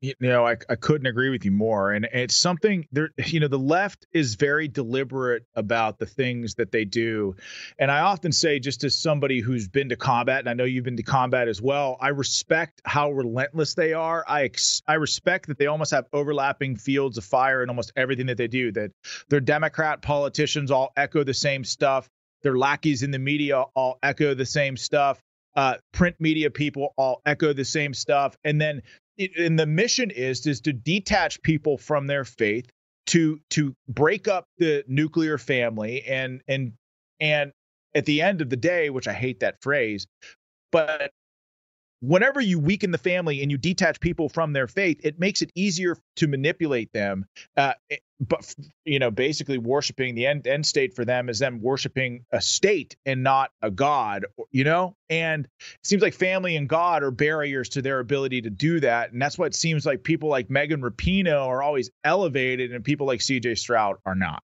you know I, I couldn't agree with you more. And it's something there you know the left is very deliberate about the things that they do. And i often say just as somebody who's been to combat and i know you've been to combat as well i respect how relentless they are. I ex- i respect that they almost have overlapping fields of fire in almost everything that they do that their democrat politicians all echo the same stuff. Their lackeys in the media all echo the same stuff uh, print media people all echo the same stuff. And then and the mission is is to detach people from their faith to to break up the nuclear family and and and at the end of the day which i hate that phrase but whenever you weaken the family and you detach people from their faith, it makes it easier to manipulate them. Uh, eh, but you know, basically, worshiping the end end state for them is them worshiping a state and not a god. You know, and it seems like family and God are barriers to their ability to do that, and that's what it seems like people like Megan Rapinoe are always elevated, and people like C.J. Stroud are not.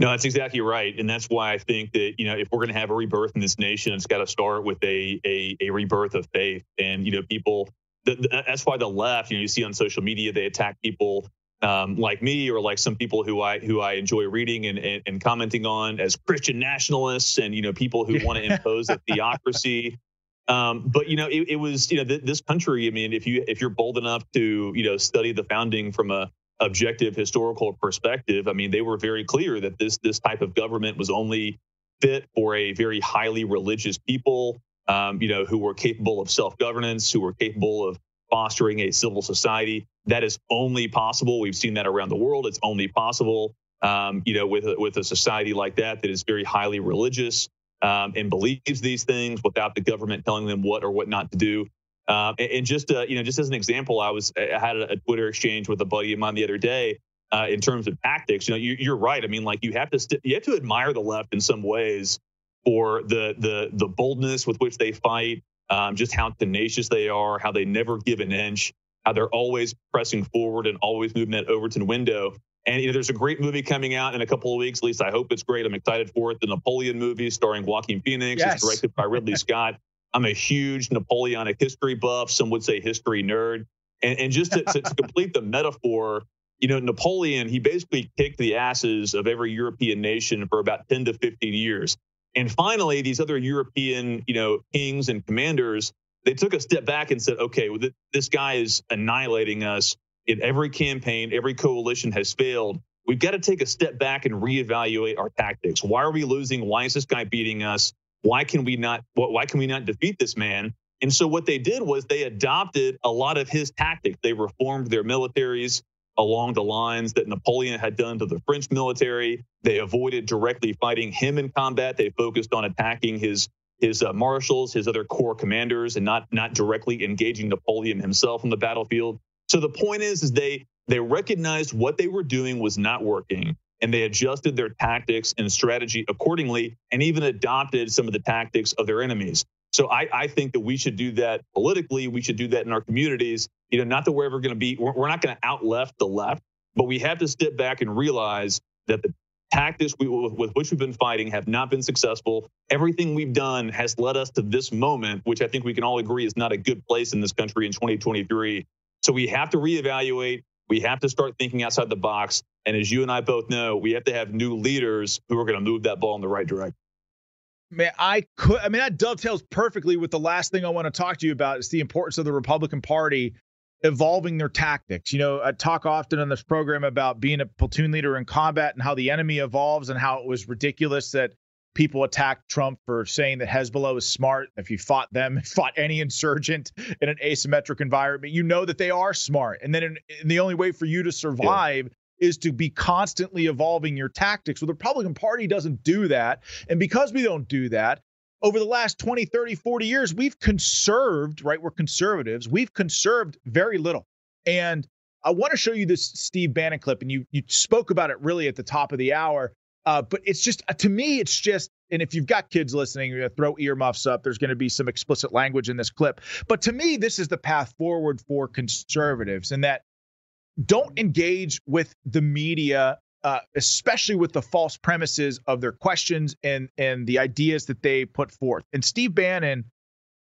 No, that's exactly right, and that's why I think that you know if we're going to have a rebirth in this nation, it's got to start with a, a a rebirth of faith. And you know, people. The, the, that's why the left, you know, you see on social media they attack people um, like me or like some people who I who I enjoy reading and, and, and commenting on as Christian nationalists and you know people who want to impose a theocracy. Um, but you know, it, it was you know th- this country. I mean, if you if you're bold enough to you know study the founding from a objective historical perspective, I mean, they were very clear that this this type of government was only fit for a very highly religious people, um, you know, who were capable of self governance, who were capable of fostering a civil society. That is only possible. We've seen that around the world. It's only possible, um, you know, with a, with a society like that that is very highly religious um, and believes these things without the government telling them what or what not to do. Um, and, and, just uh, you know, just as an example, I was I had a, a Twitter exchange with a buddy of mine the other day. Uh, in terms of tactics, you know, you, are right. I mean, like you have to st- you have to admire the left in some ways for the the the boldness with which they fight, um, just how tenacious they are, how they never give an inch, how they're always pressing forward and always moving that Overton window. And you know, there's a great movie coming out in a couple of weeks. At least I hope it's great. I'm excited for it. The Napoleon movie starring Joaquin Phoenix. Yes. It's directed by Ridley Scott. I'm a huge Napoleonic history buff. Some would say history nerd. And, and just to, to, complete the metaphor, you know, Napoleon, he basically kicked the asses of every European nation for about 10 to 15 years. And finally, these other European, you know, kings and commanders, they took a step back and said, okay, well, this guy is annihilating us. In every campaign, every coalition has failed. We've got to take a step back and reevaluate our tactics. Why are we losing? Why is this guy beating us? Why can we not? Why can we not defeat this man? And so what they did was they adopted a lot of his tactics. They reformed their militaries along the lines that Napoleon had done to the French military. They avoided directly fighting him in combat. They focused on attacking his his uh, marshals, his other corps commanders, and not not directly engaging Napoleon himself on the battlefield. So the point is, is they they recognized what they were doing was not working, and they adjusted their tactics and strategy accordingly, and even adopted some of the tactics of their enemies. So I, I think that we should do that politically. We should do that in our communities. You know, not that we're ever going to be, we're, we're not going to out left the left, but we have to step back and realize that the tactics we, with which we've been fighting have not been successful. Everything we've done has led us to this moment, which I think we can all agree is not a good place in this country in 2023. So we have to reevaluate. We have to start thinking outside the box. And as you and I both know, we have to have new leaders who are going to move that ball in the right direction. Man, I could. I mean, that dovetails perfectly with the last thing I want to talk to you about. Is the importance of the Republican Party evolving their tactics. You know, I talk often on this program about being a platoon leader in combat and how the enemy evolves and how it was ridiculous that people attacked Trump for saying that Hezbollah is smart. If you fought them, fought any insurgent in an asymmetric environment, you know that they are smart. And then in, in the only way for you to survive yeah. Is to be constantly evolving your tactics. Well, the Republican Party doesn't do that. And because we don't do that, over the last 20, 30, 40 years, we've conserved, right? We're conservatives. We've conserved very little. And I want to show you this Steve Bannon clip, and you you spoke about it really at the top of the hour. Uh, but it's just to me, it's just, and if you've got kids listening, you're gonna throw earmuffs up. There's going to be some explicit language in this clip. But to me, this is the path forward for conservatives, and that don't engage with the media uh, especially with the false premises of their questions and and the ideas that they put forth. And Steve Bannon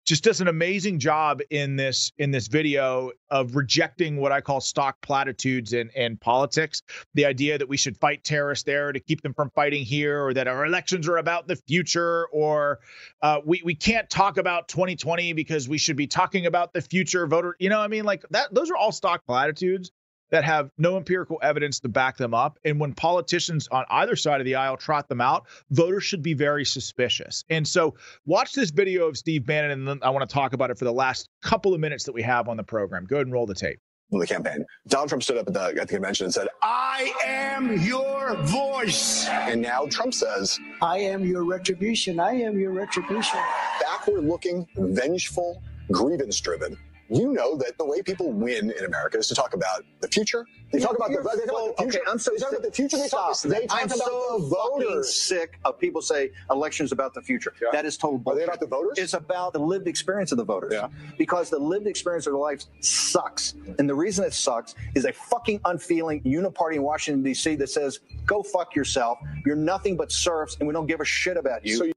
just does an amazing job in this in this video of rejecting what I call stock platitudes in, in politics. The idea that we should fight terrorists there to keep them from fighting here, or that our elections are about the future, or uh, we we can't talk about 2020 because we should be talking about the future voter. You know, I mean, like that. Those are all stock platitudes that have no empirical evidence to back them up. And when politicians on either side of the aisle trot them out, voters should be very suspicious. And so, watch this video of Steve Bannon, and then I want to talk about it for the last couple of minutes that we have on the program. Go ahead and roll the tape. Well, The campaign. Donald Trump stood up at the, at the convention and said, I am your voice. And now Trump says, I am your retribution. I am your retribution. Backward looking, vengeful, grievance driven you know that the way people win in America is to talk about the future. They talk about the, they talk about the future. Okay, I'm so they talk about the future. They talk, they talk I'm about so the voters. sick of people say elections about the future. Yeah. That is total bullshit. Are they about the voters? It's about the lived experience of the voters. Yeah. Because the lived experience of their lives sucks. And the reason it sucks is a fucking unfeeling uniparty in Washington, D.C. that says, go fuck yourself. You're nothing but serfs and we don't give a shit about you. So you-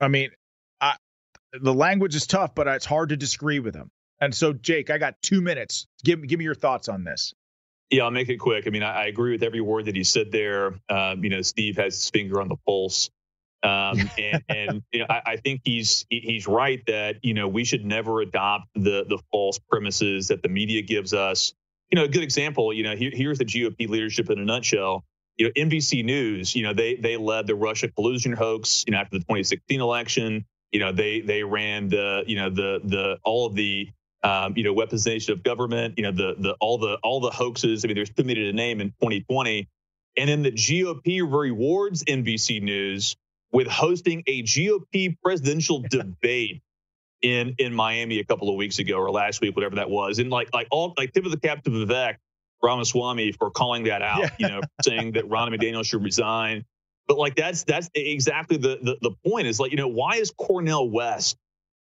I mean, I, the language is tough, but it's hard to disagree with him. And so, Jake, I got two minutes. Give give me your thoughts on this. Yeah, I'll make it quick. I mean, I, I agree with every word that he said there. Um, you know, Steve has his finger on the pulse, um, and, and you know, I, I, think he's he's right that you know we should never adopt the the false premises that the media gives us. You know, a good example. You know, here, here's the GOP leadership in a nutshell. You know, NBC News. You know, they they led the Russia collusion hoax. You know, after the 2016 election. You know, they they ran the you know the the all of the um, you know, weaponization of government, you know, the the all the all the hoaxes. I mean, there's too many to name in 2020. And then the GOP rewards NBC News with hosting a GOP presidential debate in in Miami a couple of weeks ago or last week, whatever that was, and like like all like tip of the cap to Vivek Ramaswamy for calling that out. Yeah. You know, saying that Ronna McDaniel should resign. But like that's that's exactly the, the the point is like you know why is Cornel West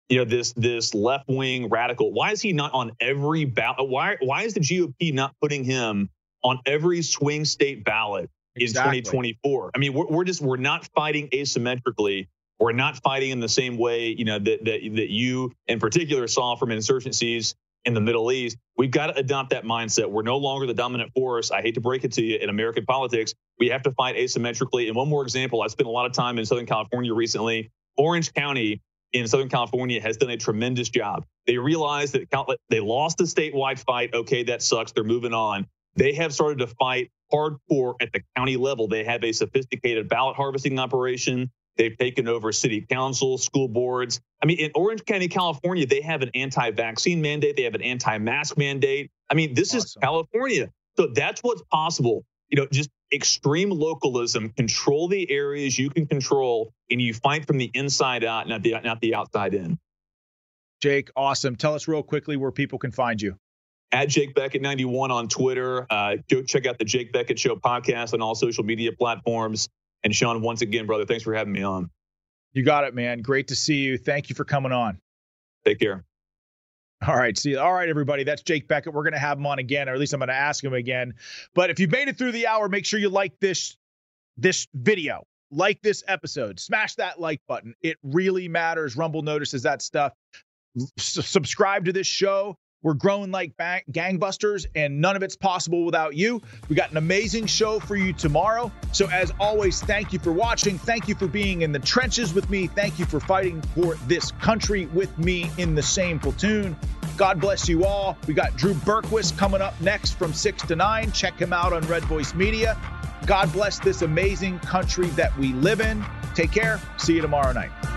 you know this this left wing radical why is he not on every ballot why why is the GOP not putting him on every swing state ballot exactly. in 2024 I mean we're, we're just we're not fighting asymmetrically we're not fighting in the same way you know that that, that you in particular saw from insurgencies in the Middle East. We've got to adopt that mindset. We're no longer the dominant force. I hate to break it to you in American politics. We have to fight asymmetrically. And one more example, I spent a lot of time in Southern California recently. Orange County in Southern California has done a tremendous job. They realized that they lost the statewide fight. Okay, that sucks. They're moving on. They have started to fight hardcore at the county level. They have a sophisticated ballot harvesting operation. They've taken over city council, school boards. I mean, in Orange County, California, they have an anti vaccine mandate, they have an anti mask mandate. I mean, this awesome. is California. So that's what's possible. You know, just extreme localism, control the areas you can control, and you fight from the inside out, not the not the outside in. Jake, awesome. Tell us real quickly where people can find you. At Jake Bequette 91 on Twitter. Uh, go check out the Jake Bequette Show podcast on all social media platforms. And Sean, once again, brother, thanks for having me on. You got it, man. Great to see you. Thank you for coming on. Take care. All right. See, all right, everybody. That's Jake Bequette. We're going to have him on again, or at least I'm going to ask him again. But if you've made it through the hour, make sure you like this this video, like this episode, smash that like button. It really matters. Rumble notices that stuff. S- subscribe to this show. We're growing like bang- gangbusters, and none of it's possible without you. We got an amazing show for you tomorrow. So, as always, thank you for watching. Thank you for being in the trenches with me. Thank you for fighting for this country with me in the same platoon. God bless you all. We got Drew Berquist coming up next from 6 to 9. Check him out on Red Voice Media. God bless this amazing country that we live in. Take care. See you tomorrow night.